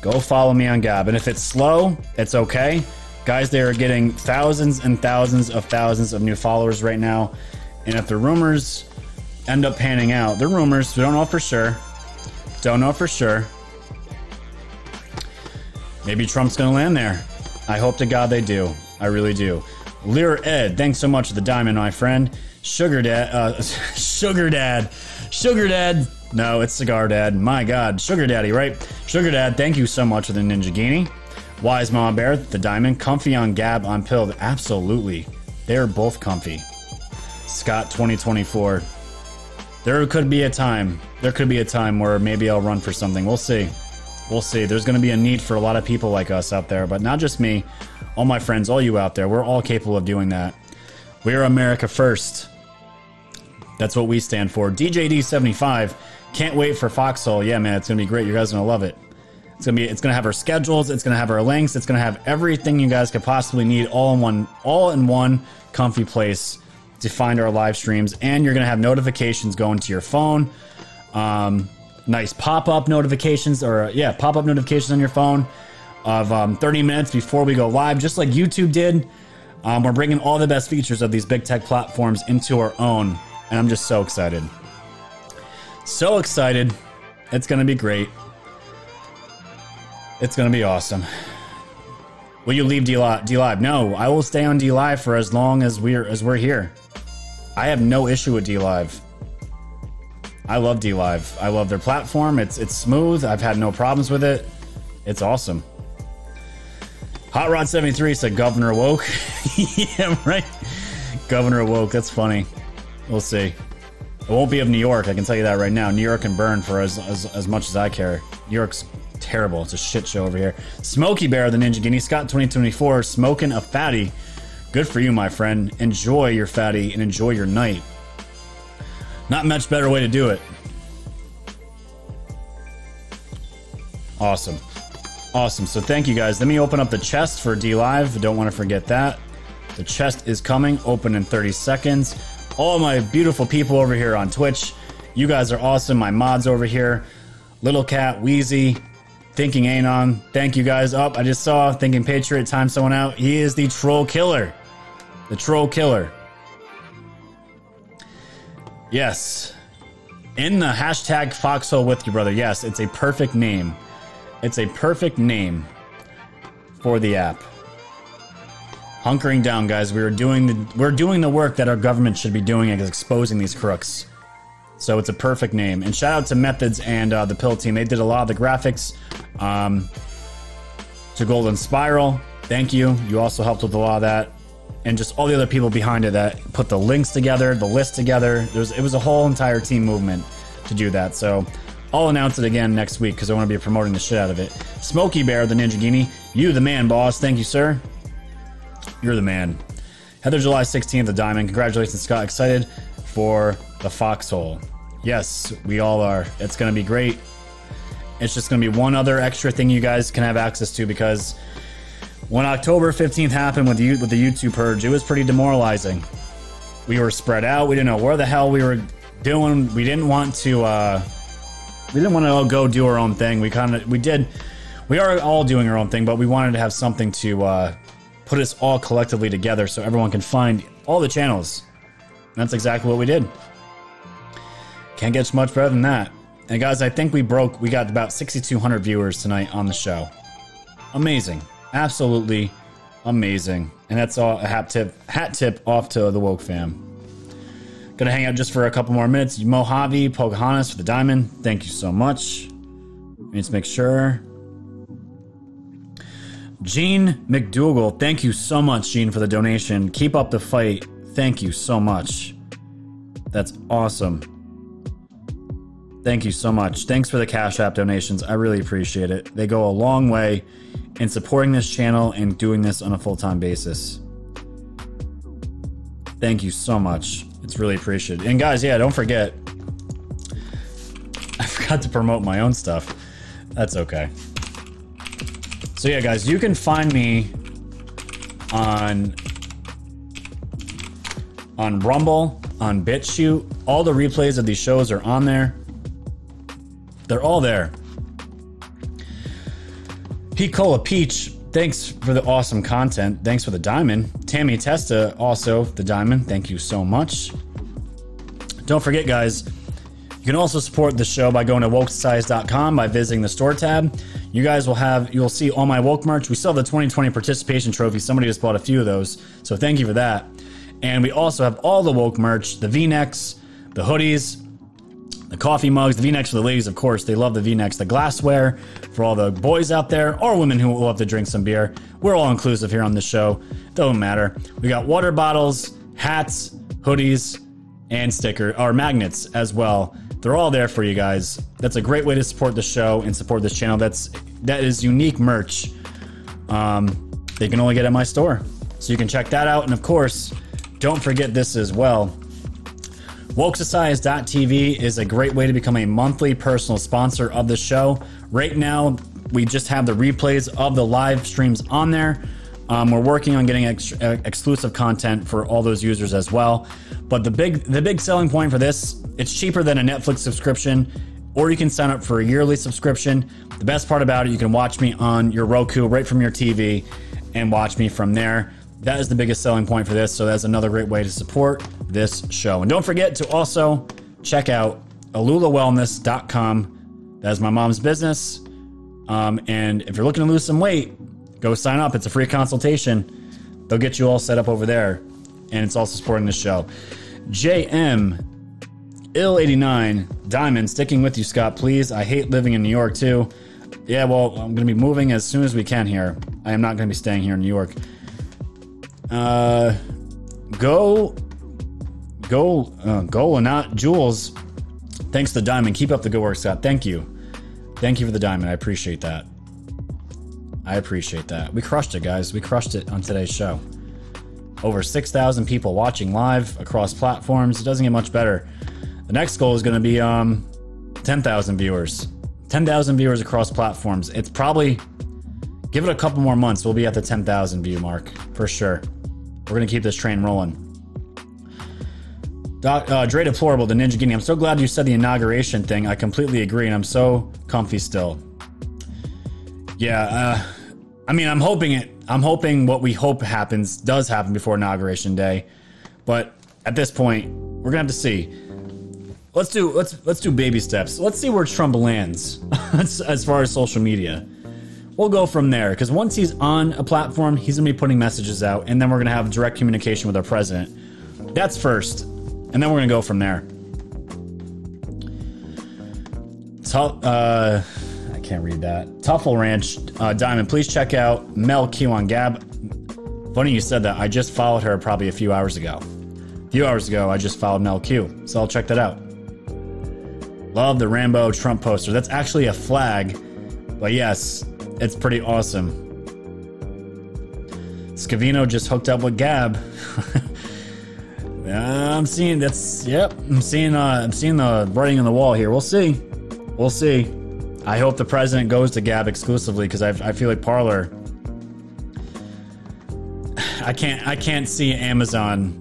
Go follow me on Gab. And if it's slow, it's okay. Guys, they are getting thousands and thousands of thousands of new followers right now. And if the rumors end up panning out, they're rumors. We don't know for sure. Don't know for sure. Maybe Trump's going to land there. I hope to God they do. I really do. Lear Ed, thanks so much for the diamond, my friend. Sugar Dad, uh, *laughs* Sugar Dad, Sugar Dad. No, it's Cigar Dad. My God, Sugar Daddy, right? Sugar Dad, thank you so much for the Ninjaghini. Wise Mama Bear, the diamond. Comfy on Gab on Pilled. Absolutely. They are both comfy. Scott 2024. There could be a time. There could be a time where maybe I'll run for something. We'll see. We'll see. There's going to be a need for a lot of people like us out there, but not just me. All my friends, all you out there, we're all capable of doing that. We're America first. That's what we stand for. DJD75. Can't wait for Foxhole. Yeah, man, it's gonna be great. You guys are gonna love it. It's gonna be. It's gonna have our schedules. It's gonna have our links. It's gonna have everything you guys could possibly need all in one, all in one comfy place to find our live streams. And you're gonna have notifications going to your phone. Um, nice pop-up notifications, or yeah, pop-up notifications on your phone of um, 30 minutes before we go live, just like YouTube did. Um, we're bringing all the best features of these big tech platforms into our own, and I'm just so excited. So excited. It's going to be great. It's going to be awesome. Will you leave DLive? No, I will stay on DLive for as long as we're as we're here. I have no issue with DLive. I love DLive. I love their platform. It's it's smooth. I've had no problems with it. It's awesome. Hot Rod 73 said Governor woke. *laughs* yeah, right. Governor woke. That's funny. We'll see. It won't be of New York. I can tell you that right now. New York can burn for as, as, as much as I care. New York's terrible. It's a shit show over here. Smoky Bear, the Ninjaghini, Scott 2024, smoking a fatty. Good for you, my friend. Enjoy your fatty and enjoy your night. Not much better way to do it. Awesome. Awesome. So thank you guys. Let me open up the chest for DLive. Don't want to forget that. The chest is coming, open in 30 seconds. All my beautiful people over here on Twitch. You guys are awesome. My mods over here. Little Cat, Wheezy, Thinking Anon. Thank you guys. Up. I just saw Thinking Patriot time someone out. He is the troll killer. The troll killer. Yes. In the hashtag foxhole with you, brother. Yes, it's a perfect name. It's a perfect name for the app. Hunkering down, guys. We are doing the we're doing the work that our government should be doing, is exposing these crooks. So it's a perfect name. And shout out to Methods and uh, the Pill team. They did a lot of the graphics. Um, to Golden Spiral, thank you. You also helped with a lot of that, and just all the other people behind it that put the links together, the list together. There's it was a whole entire team movement to do that. So I'll announce it again next week because I want to be promoting the shit out of it. Smoky Bear, the Ninjaghini, you the man, boss. Thank you, sir. You're the man. Heather, July 16th, the Diamond. Congratulations, Scott. Excited for the Foxhole. Yes, we all are. It's going to be great. It's just going to be one other extra thing you guys can have access to because when October 15th happened with the, with the YouTube purge, it was pretty demoralizing. We were spread out. We didn't know where the hell we were doing. We didn't want to. Uh, we didn't want to go do our own thing. We kind of we did. We are all doing our own thing, but we wanted to have something to uh, put us all collectively together so everyone can find all the channels. And that's exactly what we did. Can't get much better than that. And guys, I think we broke. We got about 6,200 viewers tonight on the show. Amazing, absolutely amazing. And that's all a hat tip. Hat tip off to the woke fam. Gonna hang out just for a couple more minutes. Mojave, Pocahontas for the diamond. Thank you so much. Let's make sure. Gene McDougal, thank you so much, Gene, for the donation. Keep up the fight. Thank you so much. That's awesome. Thank you so much. Thanks for the Cash App donations. I really appreciate it. They go a long way in supporting this channel and doing this on a full time basis. Thank you so much. It's really appreciated. And guys, yeah, don't forget. *laughs* I forgot to promote my own stuff. That's okay. So yeah, guys, you can find me on on Rumble, on BitChute. All the replays of these shows are on there. They're all there. Pete Cola Peach, thanks for the awesome content. Thanks for the diamond. Tammy Testa, also the diamond. Thank you so much. Don't forget, guys, you can also support the show by going to wokesize.com by visiting the store tab. You guys will have you'll see all my woke merch. We still have the 2020 participation trophy. Somebody just bought a few of those, so thank you for that. And we also have all the woke merch: the V-necks, the hoodies, the coffee mugs, the V-necks for the ladies, of course. They love the V-necks. The glassware for all the boys out there or women who love to drink some beer. We're all inclusive here on the show. Don't matter. We got water bottles, hats, hoodies, and sticker or magnets as well. They're all there for you guys. That's a great way to support the show and support this channel. That's that is unique merch. Um, they can only get at my store, so you can check that out. And of course, don't forget this as well. WokeSociety.tv is a great way to become a monthly personal sponsor of the show. Right now, we just have the replays of the live streams on there. Um, we're working on getting ex- uh, exclusive content for all those users as well. But the big the big selling point for this, it's cheaper than a Netflix subscription, or you can sign up for a yearly subscription. The best part about it, you can watch me on your Roku right from your TV and watch me from there. That is the biggest selling point for this. So that's another great way to support this show. And don't forget to also check out alulawellness.com. That is my mom's business. Um, and if you're looking to lose some weight, go sign up. It's a free consultation. They'll get you all set up over there. And it's also supporting the show. JM Ill89 Diamond, sticking with you, Scott, please. I hate living in New York too. Yeah, well, I'm going to be moving as soon as we can here. I am not going to be staying here in New York. Uh, go, go, uh, go, and not Jules. Thanks to diamond. Keep up the good work, Scott. Thank you. Thank you for the diamond. I appreciate that. I appreciate that. We crushed it, guys. We crushed it on today's show. Over 6,000 people watching live across platforms. It doesn't get much better. The next goal is going to be um, 10,000 viewers. 10,000 viewers across platforms. It's probably, give it a couple more months. We'll be at the 10,000 view mark for sure. We're going to keep this train rolling. Doc, uh, Dre Deplorable, the Ninjaghini. I'm so glad you said the inauguration thing. I completely agree, and I'm so comfy still. Yeah, uh, I mean, I'm hoping it. I'm hoping what we hope happens does happen before inauguration day, but at this point, we're gonna have to see. Let's do let's let's do baby steps. Let's see where Trump lands *laughs* as, far as social media. We'll go from there because once he's on a platform, he's gonna be putting messages out, and then we're gonna have direct communication with our president. That's first, and then we're gonna go from there. So, uh, can't read that. Tuffle Ranch uh, Diamond, please check out Mel on Gab. Funny you said that. I just followed her probably a few hours ago. A few hours ago, I just followed Mel Q, so I'll check that out. Love the Rambo Trump poster. That's actually a flag, but yes, it's pretty awesome. Scavino just hooked up with Gab. *laughs* I'm seeing that's yep. I'm seeing uh, I'm seeing the writing on the wall here. We'll see. We'll see. I hope the president goes to Gab exclusively because I, feel like Parler. I can't I can't see Amazon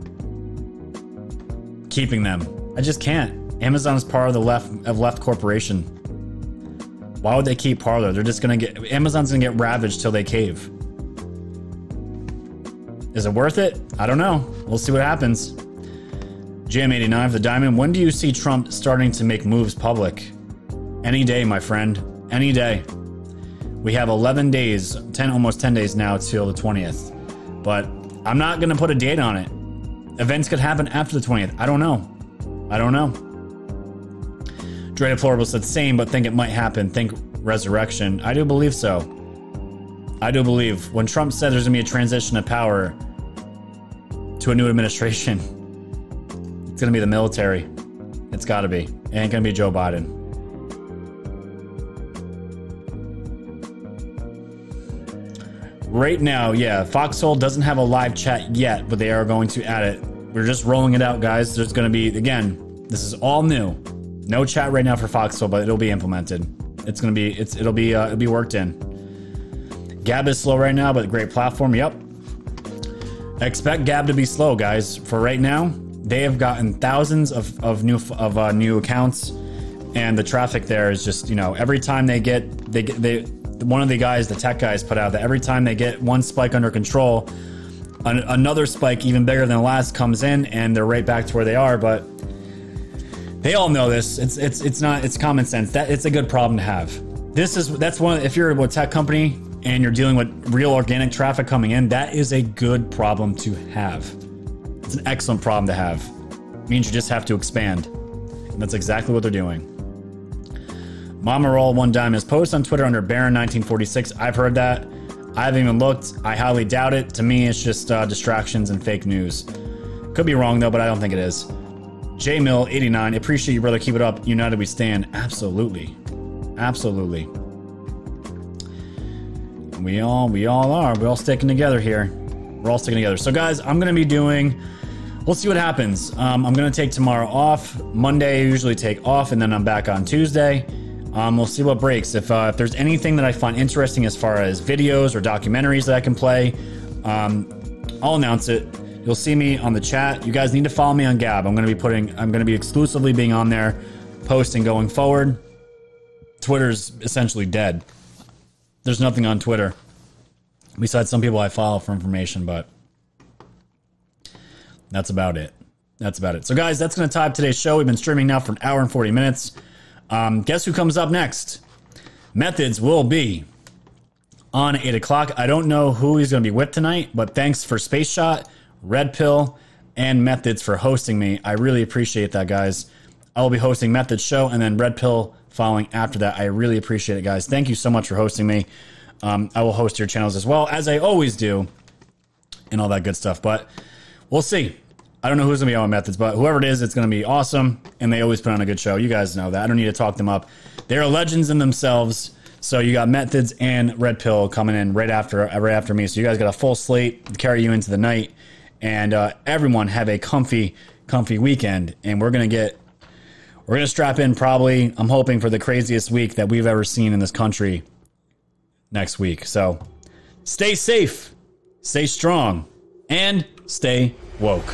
keeping them. I just can't. Amazon is part of the left of left corporation. Why would they keep Parler? They're just gonna get Amazon's gonna get ravaged till they cave. Is it worth it? I don't know. We'll see what happens. JM89 of the Diamond. When do you see Trump starting to make moves public? Any day, my friend. Any day. We have 11 days, 10 almost 10 days now till the 20th. But I'm not going to put a date on it. Events could happen after the 20th. I don't know. I don't know. Dre Deplorable said same, but think it might happen. Think resurrection. I do believe so. I do believe when Trump said there's gonna be a transition of power to a new administration, *laughs* it's gonna be the military. It's gotta be. It ain't gonna be Joe Biden. Right now, yeah, Foxhole doesn't have a live chat yet, but they are going to add it. We're just rolling it out, guys. There's going to be, again, this is all new. No chat right now for Foxhole, but it'll be implemented. It's going to be, it's, it'll be, uh, it'll be worked in. Gab is slow right now, but great platform. Yep. Expect Gab to be slow, guys. For right now, they have gotten thousands of, of new of uh, new accounts, and the traffic there is just you know every time they get they get they one of the guys the tech guys put out that every time they get one spike under control, an, another spike even bigger than the last comes in, and they're right back to where they are. But they all know this. It's it's it's not it's common sense. That it's a good problem to have. This is that's one if you're a tech company and you're dealing with real organic traffic coming in, that is a good problem to have. It's an excellent problem to have. It means you just have to expand. And that's exactly what they're doing. Mama Roll One is post on Twitter under Baron1946. I've heard that. I haven't even looked. I highly doubt it. To me, it's just uh, distractions and fake news. Could be wrong though, but I don't think it is. J Mill 89. Appreciate you, brother. Keep it up. United we stand. Absolutely, absolutely. We all we all are. We're all sticking together here. We're all sticking together. So guys, I'm gonna be doing. We'll see what happens. Um, I'm gonna take tomorrow off. Monday I usually take off, and then I'm back on Tuesday. Um, we'll see what breaks. If uh, if there's anything that I find interesting as far as videos or documentaries that I can play, um, I'll announce it. You'll see me on the chat. You guys need to follow me on Gab. I'm gonna be putting. I'm gonna be exclusively being on there, posting going forward. Twitter's essentially dead. There's nothing on Twitter besides some people I follow for information, but that's about it. That's about it. So, guys, that's going to tie up today's show. We've been streaming now for an hour and 40 minutes. Um, guess who comes up next? Methods will be on 8 o'clock. I don't know who he's going to be with tonight, but thanks for Space Shot, Red Pill, and Methods for hosting me. I really appreciate that, guys. I will be hosting Methods show and then Red Pill following after that. I really appreciate it, guys. Thank you so much for hosting me. Um, I will host your channels as well, as I always do, and all that good stuff. But we'll see. I don't know who's gonna be on methods, but whoever it is, it's gonna be awesome. And they always put on a good show. You guys know that. I don't need to talk them up. They're legends in themselves. So you got methods and red pill coming in right after right after me. So you guys got a full slate to carry you into the night, and uh, everyone have a comfy, comfy weekend. And we're gonna get we're gonna strap in probably. I'm hoping for the craziest week that we've ever seen in this country next week. So stay safe, stay strong, and stay woke.